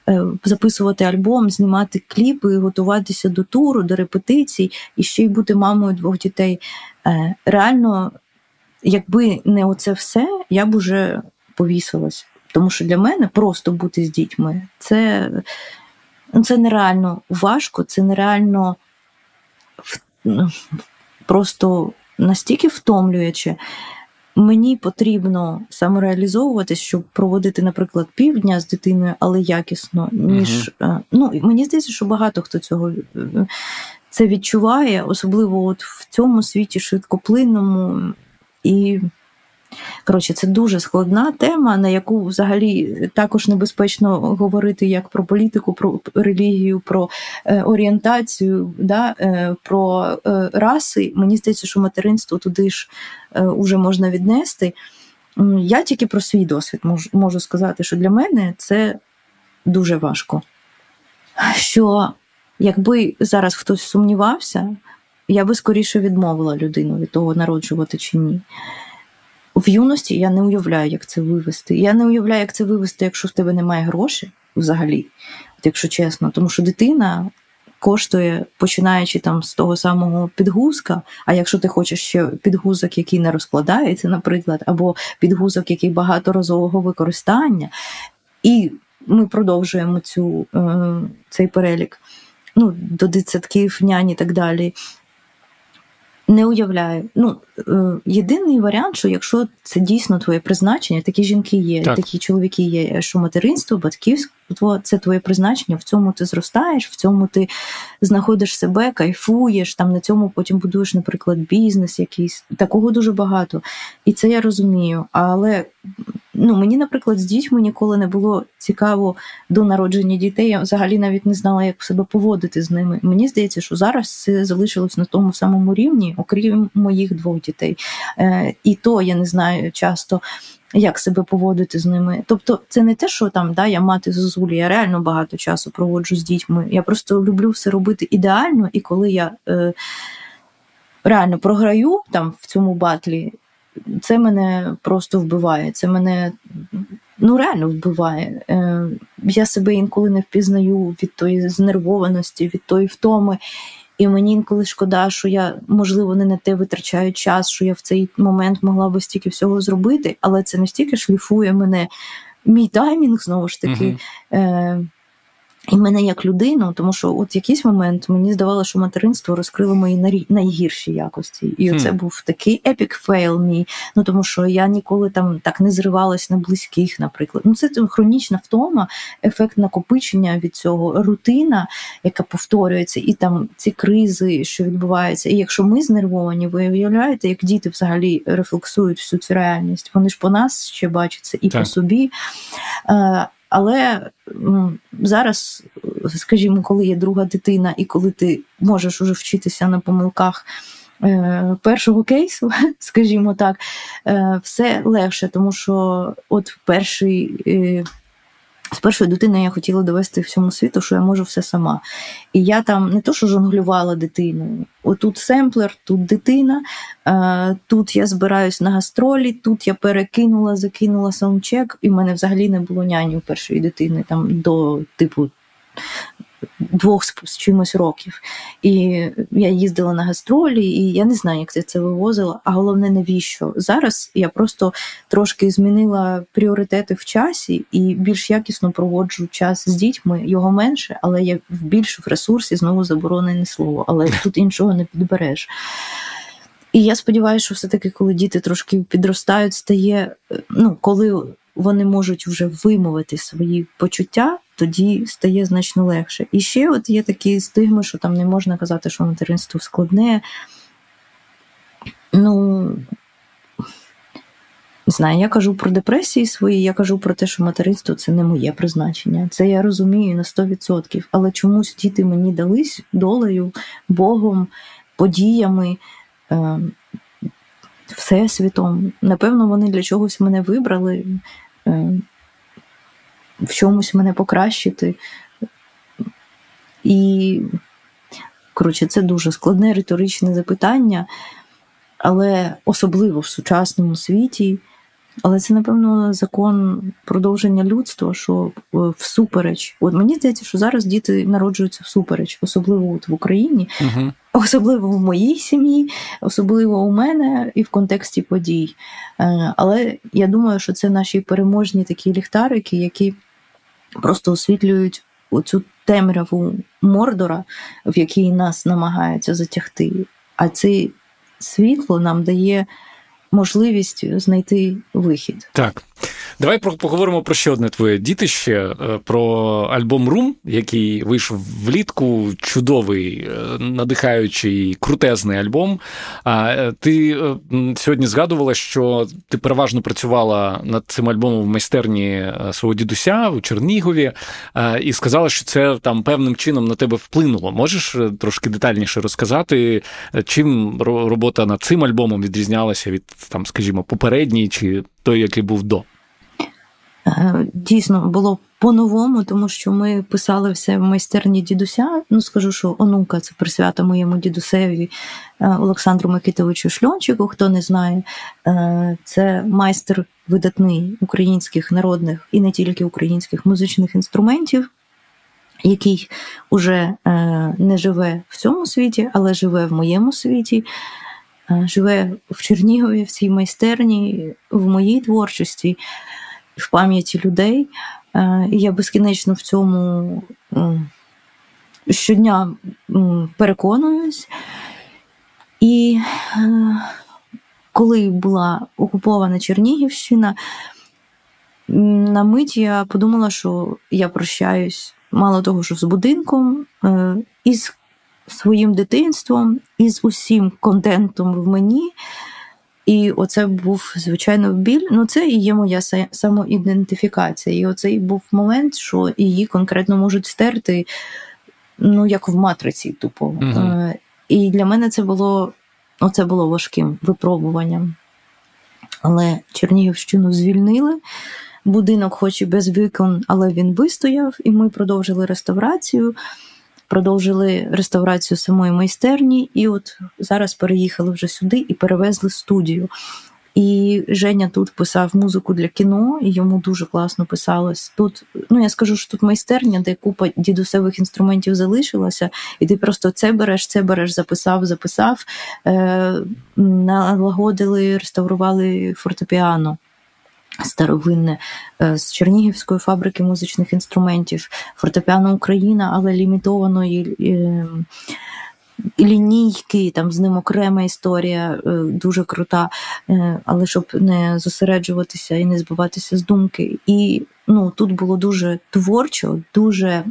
е, записувати альбом, знімати кліпи, готуватися до туру, до репетицій і ще й бути мамою двох дітей. Е, реально, якби не оце все, я б уже повісилась. Тому що для мене просто бути з дітьми це ну, це нереально важко, це нереально просто настільки втомлююче. Мені потрібно самореалізовуватись, щоб проводити, наприклад, півдня з дитиною, але якісно, ніж uh ну мені здається, що багато хто цього е, це відчуває, особливо от в цьому світі швидкоплинному і. Коротше, це дуже складна тема, на яку взагалі також небезпечно говорити як про політику, про релігію, про е, орієнтацію, да, е, про е, раси. Мені здається, що материнство туди ж вже можна віднести. Я тільки про свій досвід можу сказати, що для мене це дуже важко. Що якби зараз хтось сумнівався, я би скоріше відмовила людину від того, народжувати чи ні в юності я не уявляю, як це вивести. Я не уявляю, як це вивести, якщо в тебе немає грошей взагалі, от якщо чесно, тому що дитина. Коштує починаючи там з того самого підгузка. А якщо ти хочеш ще підгузок, який не розкладається, наприклад, або підгузок, який багаторазового використання, і ми продовжуємо цю, е, цей перелік ну, до дитсадків, нянь і так далі. Не уявляю. Ну е, єдиний варіант, що якщо це дійсно твоє призначення, такі жінки є, так. такі чоловіки є, що материнство, батьківство це твоє призначення, в цьому ти зростаєш, в цьому ти знаходиш себе, кайфуєш, там на цьому потім будуєш, наприклад, бізнес якийсь. Такого дуже багато. І це я розумію. Але ну, мені, наприклад, з дітьми ніколи не було цікаво до народження дітей. Я взагалі навіть не знала, як себе поводити з ними. Мені здається, що зараз це залишилось на тому самому рівні, окрім моїх двох дітей. Е, І то я не знаю часто. Як себе поводити з ними? Тобто, це не те, що там да, я мати зозулі, я реально багато часу проводжу з дітьми. Я просто люблю все робити ідеально, і коли я е, реально програю там в цьому батлі, це мене просто вбиває. Це мене ну реально вбиває. Е, Я себе інколи не впізнаю від тої знервованості, від тої втоми. І мені інколи шкода, що я, можливо, не на те витрачаю час, що я в цей момент могла би стільки всього зробити, але це настільки шліфує мене. Мій таймінг знову ж таки. Uh-huh. Е, і мене як людину, тому що от якийсь момент мені здавалося, що материнство розкрило мої найгірші якості. І оце був такий epic fail мій. Ну тому що я ніколи там так не зривалась на близьких, наприклад. Ну це хронічна втома, ефект накопичення від цього, рутина, яка повторюється, і там ці кризи, що відбуваються. І якщо ми знервовані, ви уявляєте, як діти взагалі рефлексують всю цю реальність. Вони ж по нас ще бачаться і так. по собі. Е, але зараз, скажімо, коли є друга дитина, і коли ти можеш уже вчитися на помилках е, першого кейсу, скажімо так, е, все легше, тому що от перший. Е, з першої дитини я хотіла довести всьому світу, що я можу все сама. І я там не то, що жонглювала дитиною. Отут семплер, тут дитина, тут я збираюсь на гастролі, тут я перекинула, закинула саундчек, і в мене взагалі не було няні у першої дитини там до типу двох з чимось років. І я їздила на гастролі, і я не знаю, як я це вивозила, а головне, навіщо. Зараз я просто трошки змінила пріоритети в часі і більш якісно проводжу час з дітьми, його менше, але я більш в ресурсі знову заборонене слово, але тут іншого не підбереш. І я сподіваюся, що все-таки, коли діти трошки підростають, стає, ну, коли вони можуть вже вимовити свої почуття, тоді стає значно легше. І ще от є такі стигми, що там не можна казати, що материнство складне. Ну, не знаю, я кажу про депресії свої, я кажу про те, що материнство це не моє призначення. Це я розумію на 100%. Але чомусь діти мені дались долею, Богом, подіями, е, всесвітом. Напевно, вони для чогось мене вибрали. Е, в чомусь мене покращити. І, коротше, це дуже складне риторичне запитання, але особливо в сучасному світі. Але це, напевно, закон продовження людства, що е, всупереч. От мені здається, що зараз діти народжуються всупереч, особливо от в Україні, uh особливо в моїй сім'ї, особливо у мене і в контексті подій. Е, але я думаю, що це наші переможні такі ліхтарики, які просто освітлюють оцю темряву Мордора, в якій нас намагаються затягти. А це світло нам дає можливість знайти вихід. Так. Давай поговоримо про ще одне твоє дітище, е, про альбом Рум, який вийшов влітку. Чудовий, е, надихаючий, крутезний альбом. Е, ти сьогодні згадувала, що ти переважно працювала над цим альбомом в майстерні свого дідуся у Чернігові, і сказала, що це там певним чином на тебе вплинуло. Можеш трошки детальніше розказати, чим робота над цим альбомом відрізнялася від там, скажімо, попередній чи той, який був до? Е, дійсно було по-новому, тому що ми писали все в майстерні дідуся. Ну, скажу, що онука це присвята моєму дідусеві е, Олександру Микитовичу Шльончику. Хто не знає, е, це майстер видатний українських народних і не тільки українських музичних інструментів. Який уже не живе в цьому світі, але живе в моєму світі, живе в Чернігові, в цій майстерні, в моїй творчості в пам'яті людей. Е, і я безкінечно в цьому щодня переконуюсь. І е, коли була окупована Чернігівщина, на мить я подумала, що я прощаюсь мало того, що з будинком, е, із своїм дитинством, із усім контентом в мені. І оце був, звичайно, біль. Ну, це і є моя самоідентифікація. І оцей був момент, що її конкретно можуть стерти, ну, як в матриці, тупо. Uh-huh. І для мене це було оце було важким випробуванням. Але Чернігівщину звільнили. Будинок, хоч і без вікон, але він вистояв, і ми продовжили реставрацію продовжили реставрацію самої майстерні, і от зараз переїхали вже сюди і перевезли студію. І Женя тут писав музику для кіно, і йому дуже класно писалось. Тут, ну я скажу, що тут майстерня, де купа дідусевих інструментів залишилася, і ти просто це береш, це береш, записав, записав, е, налагодили, реставрували фортепіано. Старовинне е, з Чернігівської фабрики музичних інструментів, фортепіано Україна, але лімітованої е, лінійки, там з ним окрема історія е, дуже крута, але щоб не зосереджуватися і не збиватися з думки. І ну, тут було дуже творчо, дуже.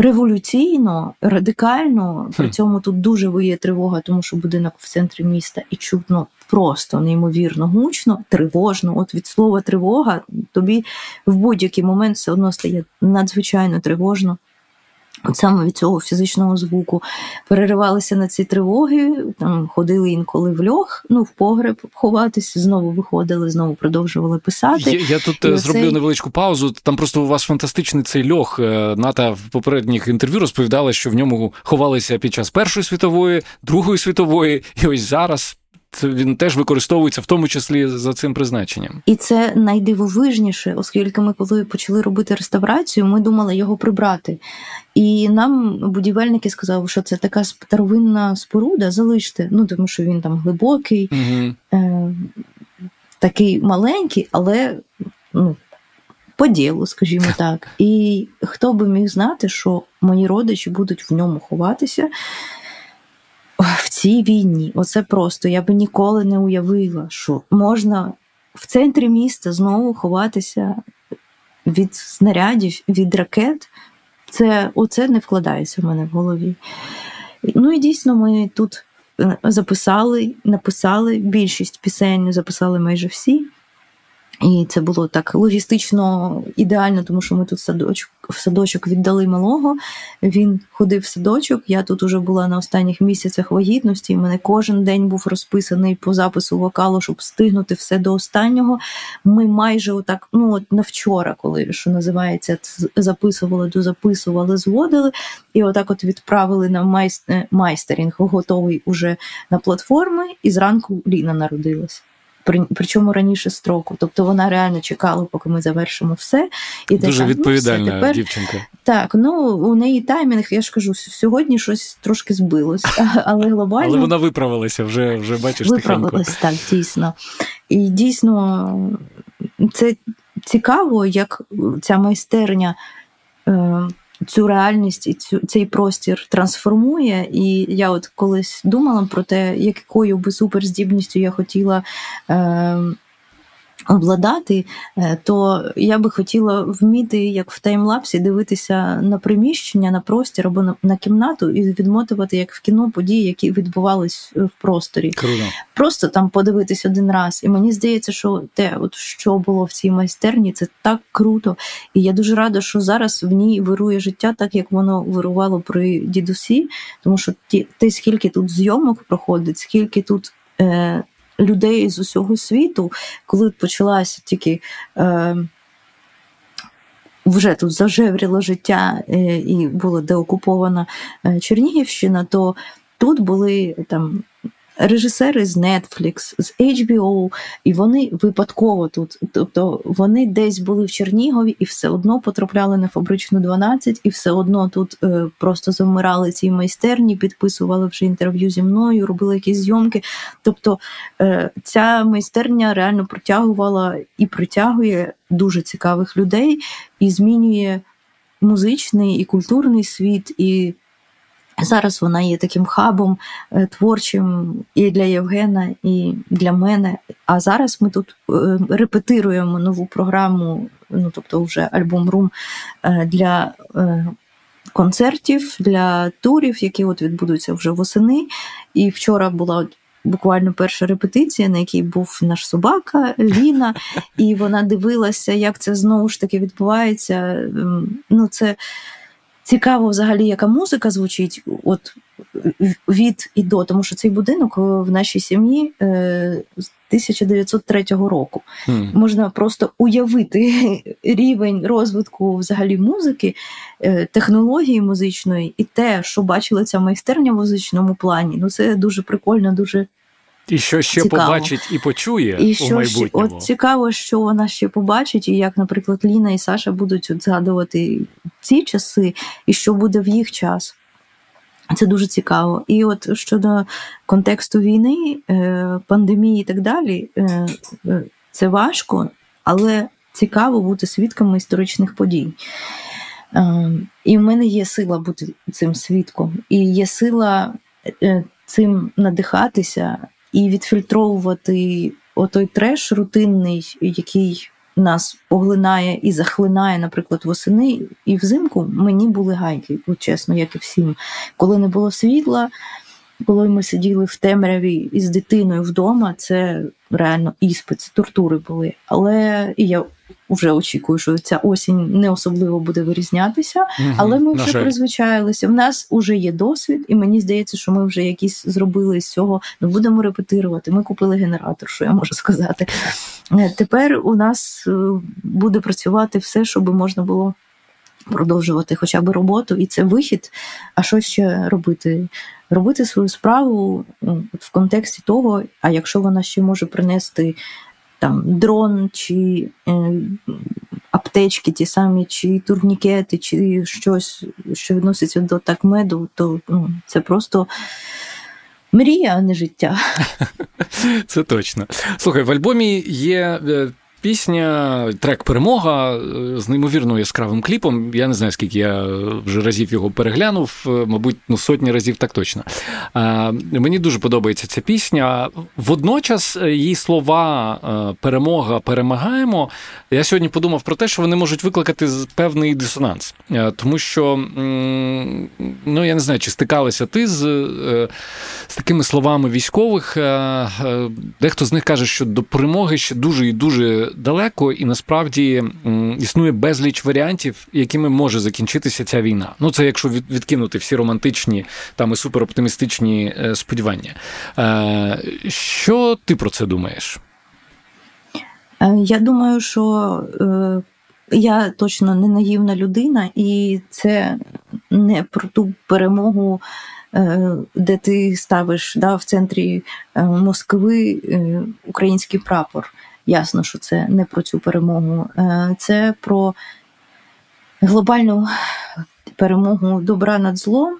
Революційно, радикально, при цьому тут дуже виє тривога, тому що будинок в центрі міста і чутно просто неймовірно гучно, тривожно. От від слова тривога тобі в будь-який момент все одно стає надзвичайно тривожно. От саме від цього фізичного звуку переривалися на ці тривоги, там ходили інколи в льох, ну в погреб ховатися, знову виходили, знову продовжували писати. Я, я тут І е, зроблю оцей... невеличку паузу. Там просто у вас фантастичний цей льох. Е, Ната в попередніх інтерв'ю розповідала, що в ньому ховалися під час Першої світової, Другої світової, і ось зараз він теж використовується в тому числі за цим призначенням. І це найдивовижніше, оскільки ми, коли почали робити реставрацію, ми думали його прибрати. І нам будівельники сказали, що це така старовинна споруда, залиште. Ну тому що він там глибокий, угу. е- такий маленький, але ну. По ділу, скажімо так. І хто би міг знати, що мої родичі будуть в ньому ховатися, в цій війні, оце просто я би ніколи не уявила, що можна в центрі міста знову ховатися від снарядів, від ракет. Це оце не вкладається в мене в голові. Ну і дійсно, ми тут е, записали, написали більшість пісень, записали майже всі. І це було так логістично ідеально, тому що ми тут садочок в садочок віддали малого. Він ходив в садочок. Я тут уже була на останніх місяцях вагітності. і мене кожен день був розписаний по запису вокалу, щоб встигнути все до останнього. Ми майже отак, ну от на вчора, коли що називається, записували, дозаписували, зводили, і отак от відправили на майстерінг, готовий уже на платформи. І зранку Ліна народилась причому раніше строку. Тобто вона реально чекала, поки ми завершимо все. І Дуже така, відповідальна ну, все, тепер... дівчинка. Так, ну у неї таймінг, я ж кажу, сьогодні щось трошки збилось, але глобально. Але вона виправилася вже, вже бачиш. Виправилась, так, дійсно. І дійсно це цікаво, як ця майстерня. Цю реальність і цю цей простір трансформує. І я от колись думала про те, якою би суперздібністю я хотіла. Е, обладати, е, то я би хотіла вміти, як в таймлапсі, дивитися на приміщення, на простір або на, на кімнату і відмотувати, як в кіно, події, які відбувались в просторі. Круто. Просто там подивитись один раз. І мені здається, що те, от що було в цій майстерні, це так круто. І я дуже рада, що зараз в ній вирує життя, так як воно вирувало при дідусі, тому що ті, те, скільки тут зйомок проходить, скільки тут. Е, людей з усього світу, коли почалася тільки. Е, вже тут зажевріло життя е, і була деокупована е, Чернігівщина, то тут були там режисери з Netflix, з HBO, і вони випадково тут. Тобто вони десь були в Чернігові і все одно потрапляли на фабричну 12, і все одно тут е, просто замирали ці майстерні, підписували вже інтерв'ю зі мною, робили якісь зйомки. Тобто е, ця майстерня реально притягувала і притягує дуже цікавих людей і змінює музичний і культурний світ. і Зараз вона є таким хабом е, творчим і для Євгена, і для мене. А зараз ми тут е, репетируємо нову програму, ну тобто вже альбом Рум е, для концертів, для турів, які от відбудуться вже восени. І вчора була буквально перша репетиція, на якій був наш собака Ліна, і вона дивилася, як це знову ж таки відбувається. Ну, це цікаво, взагалі, яка музика звучить от від і до, тому що цей будинок в нашій сім'ї е, з 1903 року. Mm. Можна просто уявити рівень розвитку взагалі музики, е, технології музичної і те, що бачила ця майстерня в музичному плані. Ну це дуже прикольно, дуже І що ще цікаво. побачить і почує і у що ще, майбутньому. от цікаво, що вона ще побачить, і як, наприклад, Ліна і Саша будуть от згадувати ці часи, і що буде в їх час. Це дуже цікаво. І от щодо контексту війни, е, пандемії і так далі, е, е, це важко, але цікаво бути свідками історичних подій. І в мене є сила бути цим свідком, і є сила цим надихатися і відфільтровувати отой треш рутинний, який нас поглинає і захлинає, наприклад, восени і взимку мені були гайки, чесно, як і всім. Коли не було світла, коли ми сиділи в темряві із дитиною вдома, це реально іспит, це тортури були. Але і я вже очікую, що ця осінь не особливо буде вирізнятися, але ми вже призвичаїлися. В нас вже є досвід, і мені здається, що ми вже якісь зробили з цього. Ну будемо репетирувати. Ми купили генератор, що я можу сказати. Е, Тепер у нас е, буде працювати все, щоб можна було продовжувати хоча б роботу, і це вихід. А що ще робити? Робити свою справу ну, в контексті того, а якщо вона ще може принести там дрон чи е, аптечки ті самі, чи турнікети, чи щось, що відноситься до так меду, то ну, це просто мрія, а не життя. Це точно. Слухай, в альбомі є е, пісня, трек Перемога е, з неймовірно яскравим кліпом. Я не знаю, скільки я вже разів його переглянув, е, мабуть, ну сотні разів так точно. А, Мені дуже подобається ця пісня. Водночас е, її слова е, перемога, перемагаємо. Я сьогодні подумав про те, що вони можуть викликати певний дисонанс, Е, тому що ну я не знаю, чи стикалися ти з, е, з такими словами військових. Е, е, Дехто з них каже, що до перемоги ще дуже і дуже далеко, і насправді існує безліч варіантів, якими може закінчитися ця війна. Ну це якщо відкинути всі романтичні там і супероптимістичні е, сподівання. Е, Що ти про це думаєш? Е, Я думаю, що я точно не наївна людина, і це не про ту перемогу, де ти ставиш да, в центрі Москви український прапор. Ясно, що це не про цю перемогу. Е, Це про глобальну перемогу добра над злом,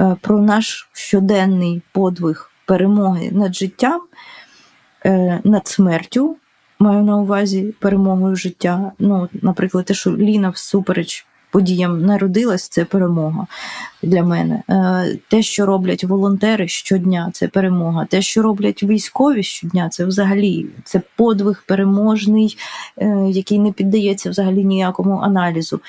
е, про наш щоденний подвиг перемоги над життям, е, над смертю. Маю на увазі перемогою життя. Ну, наприклад, те, що Ліна всупереч подіям народилась, це перемога для мене. Е, Те, що роблять волонтери щодня, це перемога. Те, що роблять військові щодня, це взагалі це подвиг переможний, е, який не піддається взагалі ніякому аналізу.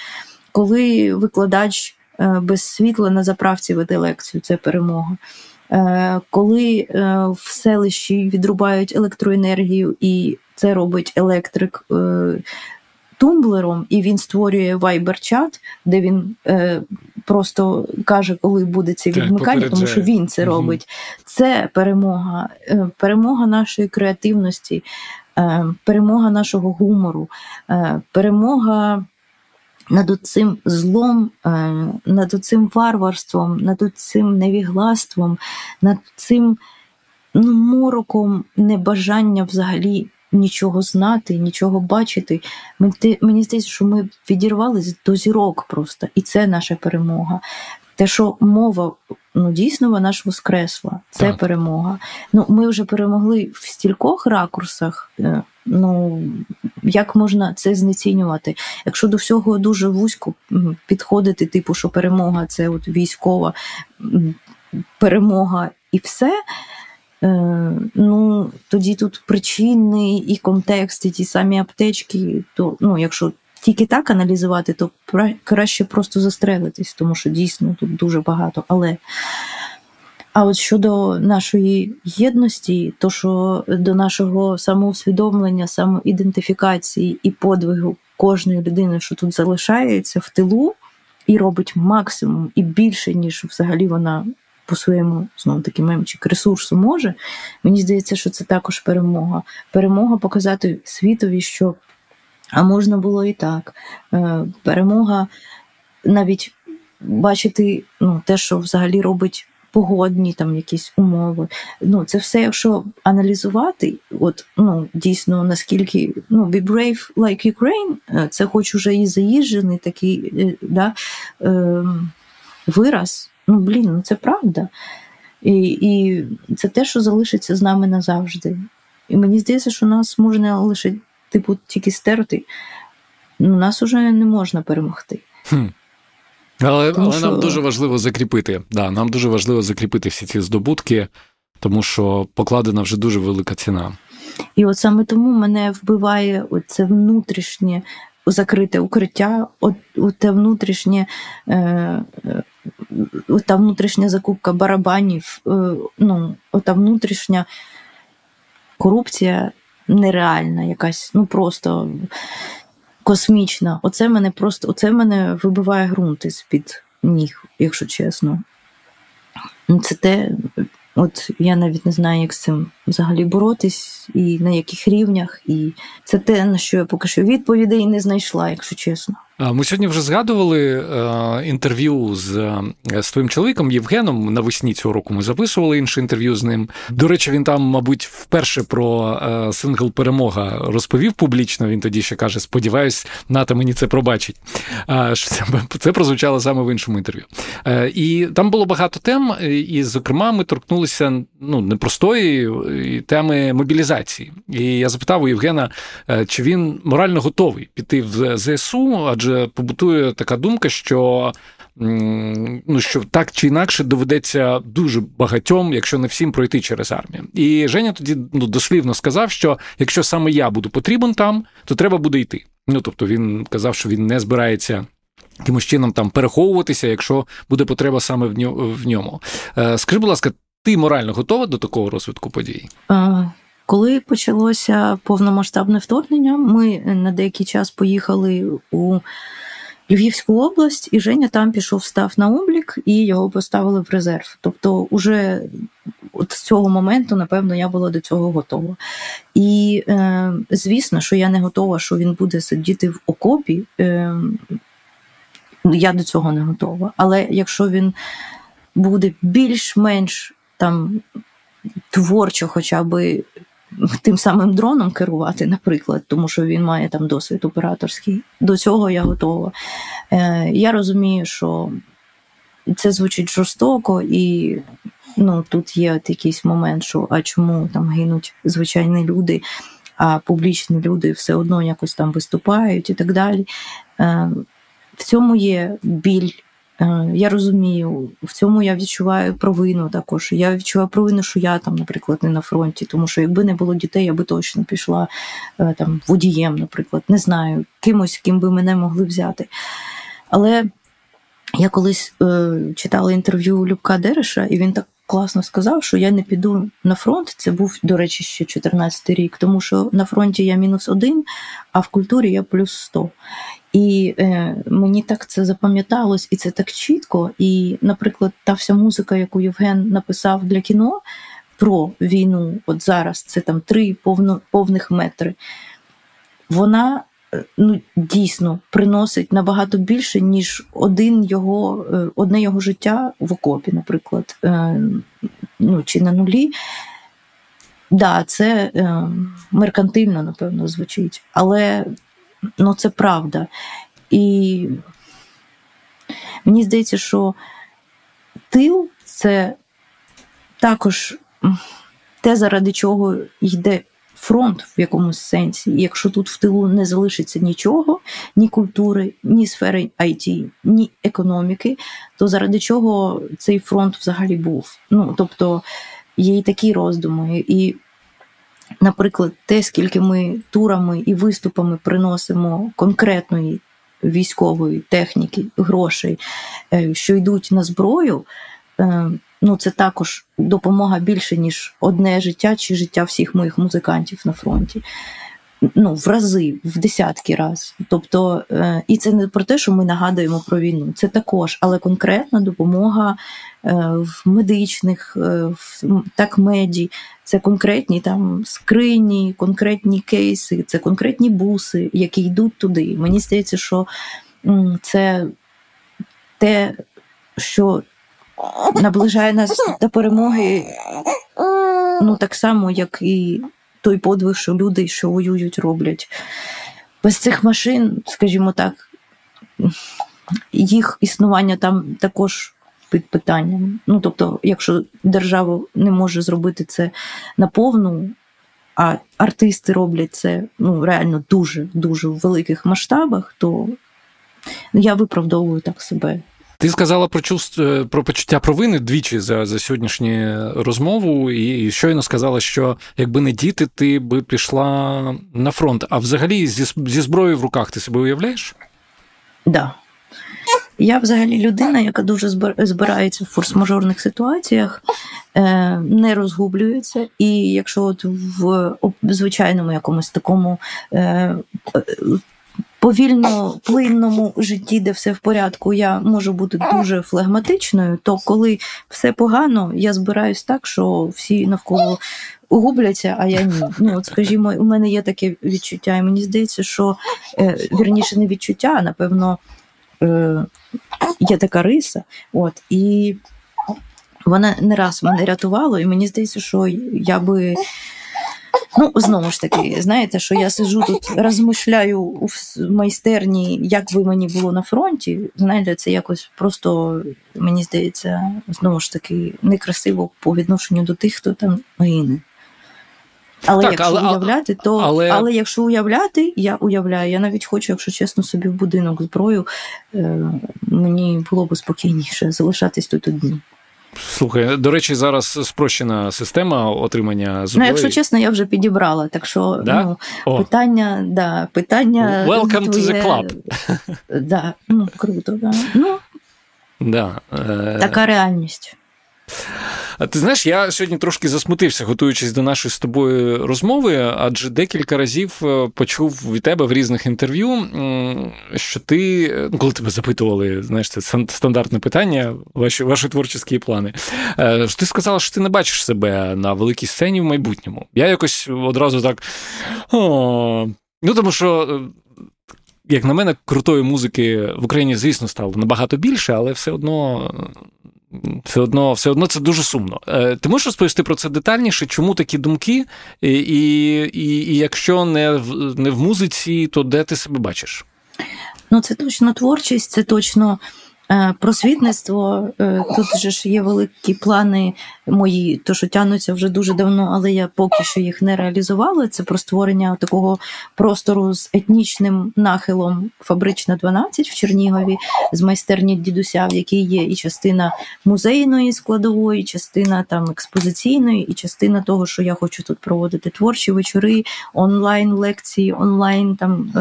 Коли викладач е, без світла на заправці веде лекцію, це перемога. Коли в селищі відрубають електроенергію, і це робить електрик тумблером, і він створює вайбер-чат, де він е, просто каже, коли буде це Так, відмикання, тому що він це робить. Це перемога, е, перемога нашої креативності, е, перемога нашого гумору, е, перемога над цим злом, е, над цим варварством, над цим невіглаством, над цим ну, мороком небажання взагалі нічого знати, нічого бачити. Мені здається, що ми відірвались до зірок просто, і це наша перемога. Те, що мова ну дійсно вона ж воскресла, це Так. перемога. Ну, ми вже перемогли в стількох ракурсах. е, Ну як можна це знецінювати? Якщо до всього дуже вузько підходити, типу, що перемога це от військова перемога і все. Е, ну, тоді тут причини і контекст, і ті самі аптечки, то ну, якщо тільки так аналізувати, то краще просто застрелитись, тому що дійсно тут дуже багато. Але а от щодо нашої єдності, то що до нашого самоусвідомлення, самоідентифікації і подвигу кожної людини, що тут залишається в тилу, і робить максимум і більше, ніж взагалі вона по своєму знову таки мемчик ресурсу може. Мені здається, що це також перемога. Перемога показати світові, що а можна було і так. Е, Перемога навіть бачити ну, те, що взагалі робить погодні там якісь умови. Ну, Це все, якщо аналізувати, от ну, дійсно наскільки ну, be brave like Ukraine, е, це хоч уже і заїжджений такий е, да, е, вираз. Ну, блін, ну це правда. І і це те, що залишиться з нами назавжди. І мені здається, що нас можна лише, типу, тільки стерти. Ну, нас уже не можна перемогти. Хм. Але але що... нам дуже важливо закріпити. Да, Нам дуже важливо закріпити всі ці здобутки, тому що покладена вже дуже велика ціна. І от саме тому мене вбиває це внутрішнє закрите укриття, от, от те внутрішнє. Е, та внутрішня закупка барабанів, е, ну, та внутрішня корупція нереальна, якась, ну просто космічна. Оце мене просто оце мене вибиває ґрунт із під ніг, якщо чесно. Це те, от я навіть не знаю, як з цим взагалі боротись, і на яких рівнях. І це те, на що я поки що відповідей не знайшла, якщо чесно. Ми сьогодні вже згадували е, інтерв'ю з е, з твоїм чоловіком Євгеном. Навесні цього року ми записували інше інтерв'ю з ним. До речі, він там, мабуть, вперше про е, сингл Перемога розповів публічно. Він тоді ще каже: Сподіваюсь, НАТО мені це пробачить. Що це, це прозвучало саме в іншому інтерв'ю. І там було багато тем, і, зокрема, ми торкнулися ну, непростої теми мобілізації. І я запитав у Євгена, чи він морально готовий піти в ЗСУ, адже адже побутує така думка, що. Ну, що так чи інакше доведеться дуже багатьом, якщо не всім, пройти через армію. І Женя тоді ну, дослівно сказав, що якщо саме я буду потрібен там, то треба буде йти. Ну тобто він казав, що він не збирається якимось чином там переховуватися, якщо буде потреба саме в ньому. Е, скажи, будь ласка, ти морально готова до такого розвитку подій? Коли почалося повномасштабне вторгнення, ми на деякий час поїхали у Львівську область, і Женя там пішов, став на облік і його поставили в резерв. Тобто, уже от з цього моменту, напевно, я була до цього готова. І е, звісно, що я не готова, що він буде сидіти в окопі. Е, Я до цього не готова. Але якщо він буде більш-менш там творчо, хоча б тим самим дроном керувати, наприклад, тому що він має там досвід операторський. До цього я готова. Е, Я розумію, що це звучить жорстоко, і ну, тут є якийсь момент, що а чому там гинуть звичайні люди, а публічні люди все одно якось там виступають і так далі. Е, В цьому є біль я розумію, в цьому я відчуваю провину також. Я відчуваю провину, що я там, наприклад, не на фронті, тому що якби не було дітей, я би точно пішла е, там водієм, наприклад, не знаю, кимось, ким би мене могли взяти. Але я колись е, читала інтерв'ю Любка Дереша, і він так класно сказав, що я не піду на фронт. Це був, до речі, ще 14 рік, тому що на фронті я мінус один, а в культурі я плюс 100. І е, мені так це запам'яталось, і це так чітко. І, наприклад, та вся музика, яку Євген написав для кіно про війну, от зараз це там три повно, повних метри, вона е, ну, дійсно приносить набагато більше, ніж один його, е, одне його життя в окопі, наприклад, е, ну, чи на нулі. Да, це е, меркантильно, напевно, звучить, але ну це правда. І мені здається, що тил це також те, заради чого йде фронт в якомусь сенсі. Якщо тут в тилу не залишиться нічого, ні культури, ні сфери IT, ні економіки, то заради чого цей фронт взагалі був? Ну, тобто є і такі роздуми. І наприклад, те, скільки ми турами і виступами приносимо конкретної військової техніки, грошей, е, що йдуть на зброю, е, ну це також допомога більше, ніж одне життя чи життя всіх моїх музикантів на фронті ну, в рази, в десятки раз. Тобто, е, і це не про те, що ми нагадуємо про війну. Це також, але конкретна допомога е, в медичних, е, в так меді, це конкретні там скрині, конкретні кейси, це конкретні буси, які йдуть туди. Мені здається, що це те, що наближає нас до перемоги, ну так само, як і той подвиг, що люди, що воюють, роблять. Без цих машин, скажімо так, їх існування там також під питанням. Ну, тобто, якщо держава не може зробити це наповну, а артисти роблять це ну, реально дуже дуже в великих масштабах, то я виправдовую так себе. Ти сказала про чувств, е, про почуття провини двічі за за сьогоднішню розмову, і щойно сказала, що якби не діти, ти би пішла на фронт. А взагалі зі зі зброєю в руках ти себе уявляєш? Так. Да. Я взагалі людина, яка дуже збирається в форс-мажорних ситуаціях, е, не розгублюється. І якщо от в звичайному якомусь такому е, повільно плинному житті, де все в порядку, я можу бути дуже флегматичною, то коли все погано, я збираюсь так, що всі навколо губляться, а я ні. Ну, от, скажімо, у мене є таке відчуття, і мені здається, що е, вірніше не відчуття, а напевно е, є така риса. От, І вона не раз мене рятувала, і мені здається, що я би. Ну, знову ж таки, знаєте, що я сижу тут, розмишляю у майстерні, як би мені було на фронті. Знаєте, це якось просто, мені здається, знову ж таки, некрасиво по відношенню до тих, хто там гине. Але так, якщо але, уявляти, то але... але якщо уявляти, я уявляю, я навіть хочу, якщо чесно, собі в будинок зброю, е, мені було б спокійніше залишатись тут одні. Слухай, до речі, зараз спрощена система отримання зброї. Ну, якщо чесно, я вже підібрала. Так що да? ну, питання, да, питання. Welcome твоє... to the club. Да, ну, круто, да. Ну, да. Е... Така реальність. Ти знаєш, я сьогодні трошки засмутився, готуючись до нашої з тобою розмови, адже декілька разів е, почув від тебе в різних інтерв'ю, що ти, ну, коли тебе запитували, знаєш, це стандартне питання, ваші ваші творчі плани. Е, Ти сказала, що ти не бачиш себе на великій сцені в майбутньому. Я якось одразу так. О, Ну, тому що. Е, як на мене, крутої музики в Україні, звісно, стало набагато більше, але все одно все одно все одно це дуже сумно. Е, ти можеш розповісти про це детальніше? Чому такі думки? І і, і, якщо не в, не в музиці, то де ти себе бачиш? Ну, це точно творчість, це точно просвітництво е, тут же ж є великі плани мої, то що тянуться вже дуже давно, але я поки що їх не реалізувала. Це про створення такого простору з етнічним нахилом фабрична 12 в Чернігові з майстерні дідуся, в якій є і частина музейної складової, частина там експозиційної, і частина того, що я хочу тут проводити творчі вечори, онлайн лекції, онлайн там.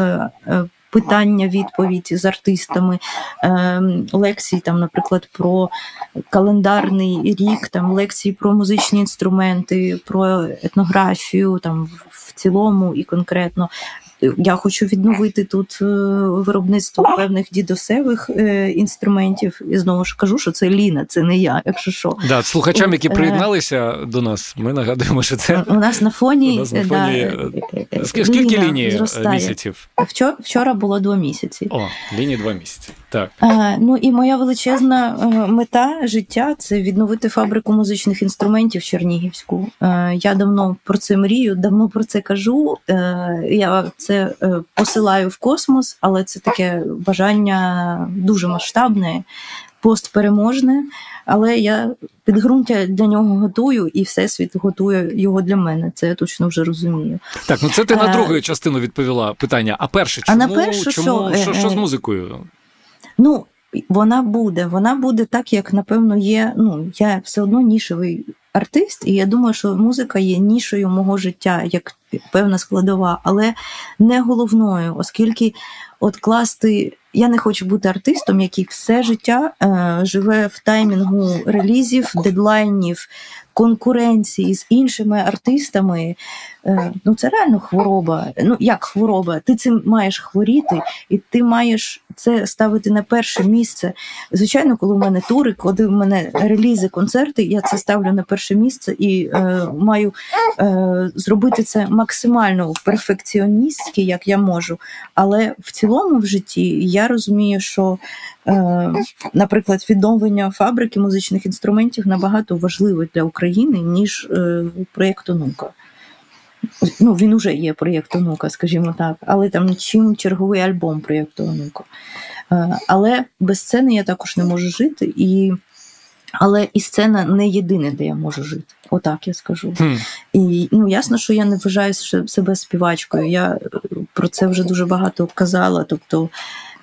Питання, відповідь з артистами, ем, лекції, там, наприклад, про календарний рік, там лекції про музичні інструменти, про етнографію там в цілому і конкретно. Я хочу відновити тут е, виробництво певних дідосевих е, інструментів. І знову ж кажу, що це Ліна, це не я. Якщо що да, слухачам, які е, приєдналися до нас, ми нагадуємо, що це у нас на фоні, нас на фоні... Да, скільки ліній місяців? Вчора вчора було два місяці. О, лінії два місяці. Так а, ну і моя величезна мета життя це відновити фабрику музичних інструментів Чернігівську. Я давно про це мрію, давно про це кажу. Я це е, посилаю в космос, але це таке бажання дуже масштабне, постпереможне. Але я підґрунтя для нього готую, і всесвіт готує його для мене. Це я точно вже розумію. Так, ну це ти на е, другу частину відповіла питання. А перше, чому а на першу, чому що, що, що з е, музикою? Ну. Вона буде, вона буде так, як напевно є. Ну я все одно нішевий артист, і я думаю, що музика є нішою мого життя, як певна складова, але не головною, оскільки от класти. Я не хочу бути артистом, який все життя е, живе в таймінгу релізів, дедлайнів, конкуренції з іншими артистами, ну це реально хвороба. Ну як хвороба? Ти цим маєш хворіти, і ти маєш це ставити на перше місце. Звичайно, коли в мене тури, коли в мене релізи, концерти, я це ставлю на перше місце і е, маю е, зробити це максимально перфекціоністськи, як я можу. Але в цілому в житті я розумію, що, е, наприклад, відновлення фабрики музичних інструментів набагато важливе для України, ніж е, проєкт онука. Ну, він уже є проєкт онука, скажімо так, але там чим черговий альбом проєкту онука. Е, але без сцени я також не можу жити, і... але і сцена не єдине, де я можу жити. Отак я скажу. Хм. І ну, ясно, що я не вважаю себе співачкою. Я про це вже дуже багато казала. Тобто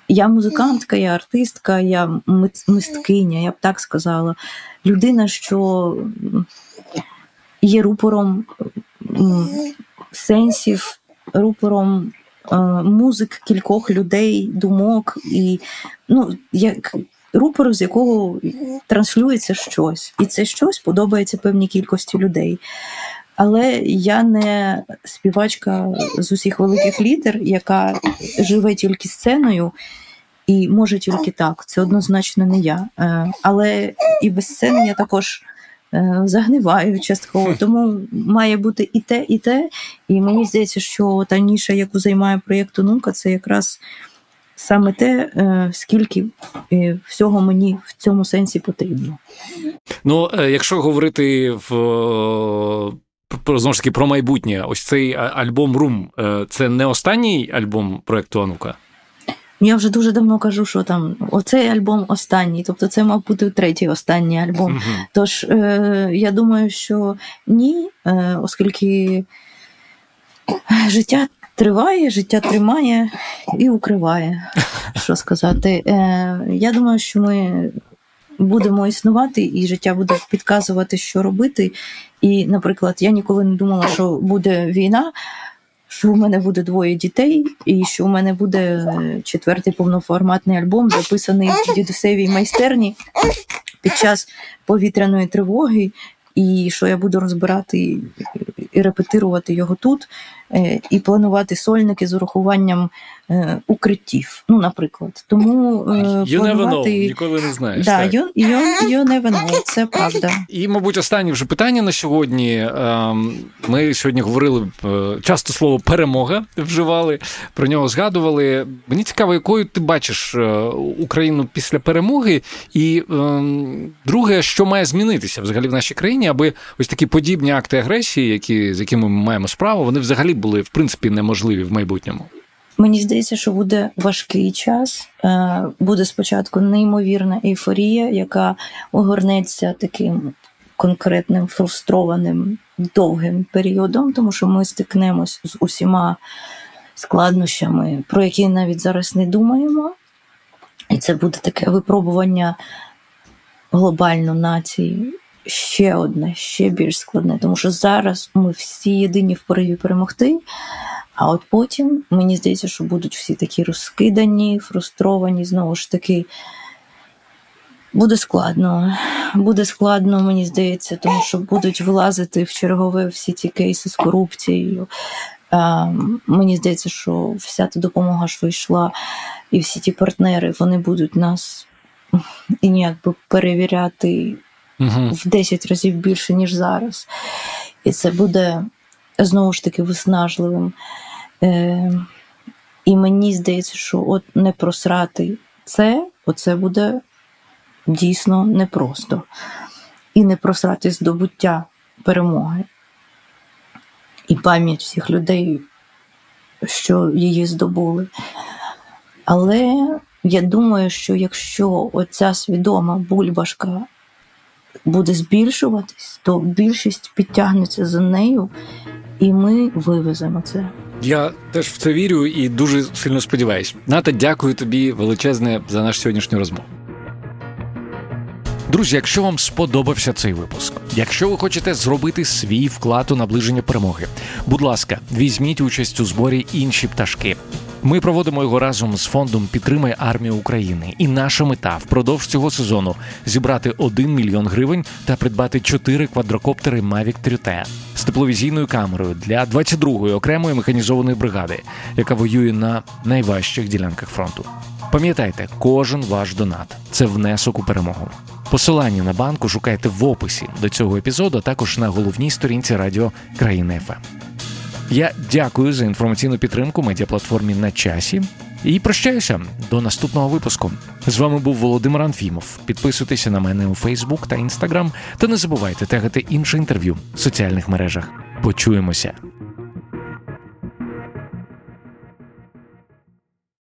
я музикантка, я артистка, я мисткиня, я б так сказала. Людина, що є рупором сенсів, рупором е, музик кількох людей, думок, і ну, як рупор, з якого транслюється щось. І це щось подобається певній кількості людей. Але я не співачка з усіх великих літер, яка живе тільки сценою і може тільки так. Це однозначно не я. Е, але і без сцени я також Е, загниваю частково. Тому має бути і те, і те. І мені здається, що та ніша, яку займає проєкт «Онука», це якраз саме те, е, скільки е, всього мені в цьому сенсі потрібно. Ну, якщо говорити в. Про знову ж таки про майбутнє, ось цей альбом Рум це не останній альбом проекту Анука? Я вже дуже давно кажу, що там оцей альбом останній, тобто це, мав бути третій останній альбом. Uh-huh. Тож е, я думаю, що ні, е, оскільки життя триває, життя тримає і укриває. Що сказати? Е, Я думаю, що ми будемо існувати, і життя буде підказувати, що робити. І, наприклад, я ніколи не думала, що буде війна що у мене буде двоє дітей, і що у мене буде е, четвертий повноформатний альбом, записаний в дідусевій майстерні під час повітряної тривоги, і що я буду розбирати і репетирувати його тут, і планувати сольники з урахуванням е, укриттів. Ну, наприклад. Тому е, you планувати... never know, ніколи не знаєш. Да, you, you, you never know, це правда. І, мабуть, останнє вже питання на сьогодні. Ем, ми сьогодні говорили часто слово перемога вживали, про нього згадували. Мені цікаво, якою ти бачиш Україну після перемоги, і ем, друге, що має змінитися взагалі в нашій країні, аби ось такі подібні акти агресії, які з якими ми маємо справу, вони взагалі були в принципі неможливі в майбутньому. Мені здається, що буде важкий час. Е, буде спочатку неймовірна ейфорія, яка огорнеться таким конкретним фрустрованим довгим періодом, тому що ми стикнемось з усіма складнощами, про які навіть зараз не думаємо. І це буде таке випробування глобально нації ще одне, ще більш складне, тому що зараз ми всі єдині в пориві перемогти. А от потім мені здається, що будуть всі такі розкидані, фрустровані, знову ж таки. Буде складно, буде складно, мені здається, тому що будуть вилазити в чергове всі ці кейси з корупцією. А, Мені здається, що вся та допомога, що йшла, і всі ті партнери, вони будуть нас і ніяк би перевіряти в 10 разів більше, ніж зараз. І це буде знову ж таки виснажливим. Е, І мені здається, що от не просрати це, оце буде дійсно непросто. І не просрати здобуття перемоги. І пам'ять всіх людей, що її здобули. Але я думаю, що якщо оця свідома бульбашка буде збільшуватись, то більшість підтягнеться за нею, і ми вивеземо це. Я теж в це вірю і дуже сильно сподіваюся. Ната, дякую тобі величезне за нашу сьогоднішню розмову. Друзі, якщо вам сподобався цей випуск, якщо ви хочете зробити свій вклад у наближення перемоги, будь ласка, візьміть участь у зборі інші пташки. Ми проводимо його разом з фондом Підтримай армію України. І наша мета впродовж цього сезону зібрати 1 мільйон гривень та придбати 4 квадрокоптери Mavic 3T з тепловізійною камерою для 22-ї окремої механізованої бригади, яка воює на найважчих ділянках фронту. Пам'ятайте, кожен ваш донат це внесок у перемогу. Посилання на банку шукайте в описі до цього епізоду, а також на головній сторінці радіо Країна ФМ. Я дякую за інформаційну підтримку медіаплатформі на часі і прощаюся до наступного випуску. З вами був Володимир Анфімов. Підписуйтеся на мене у Фейсбук та Інстаграм, та не забувайте тегати інше інтерв'ю в соціальних мережах. Почуємося.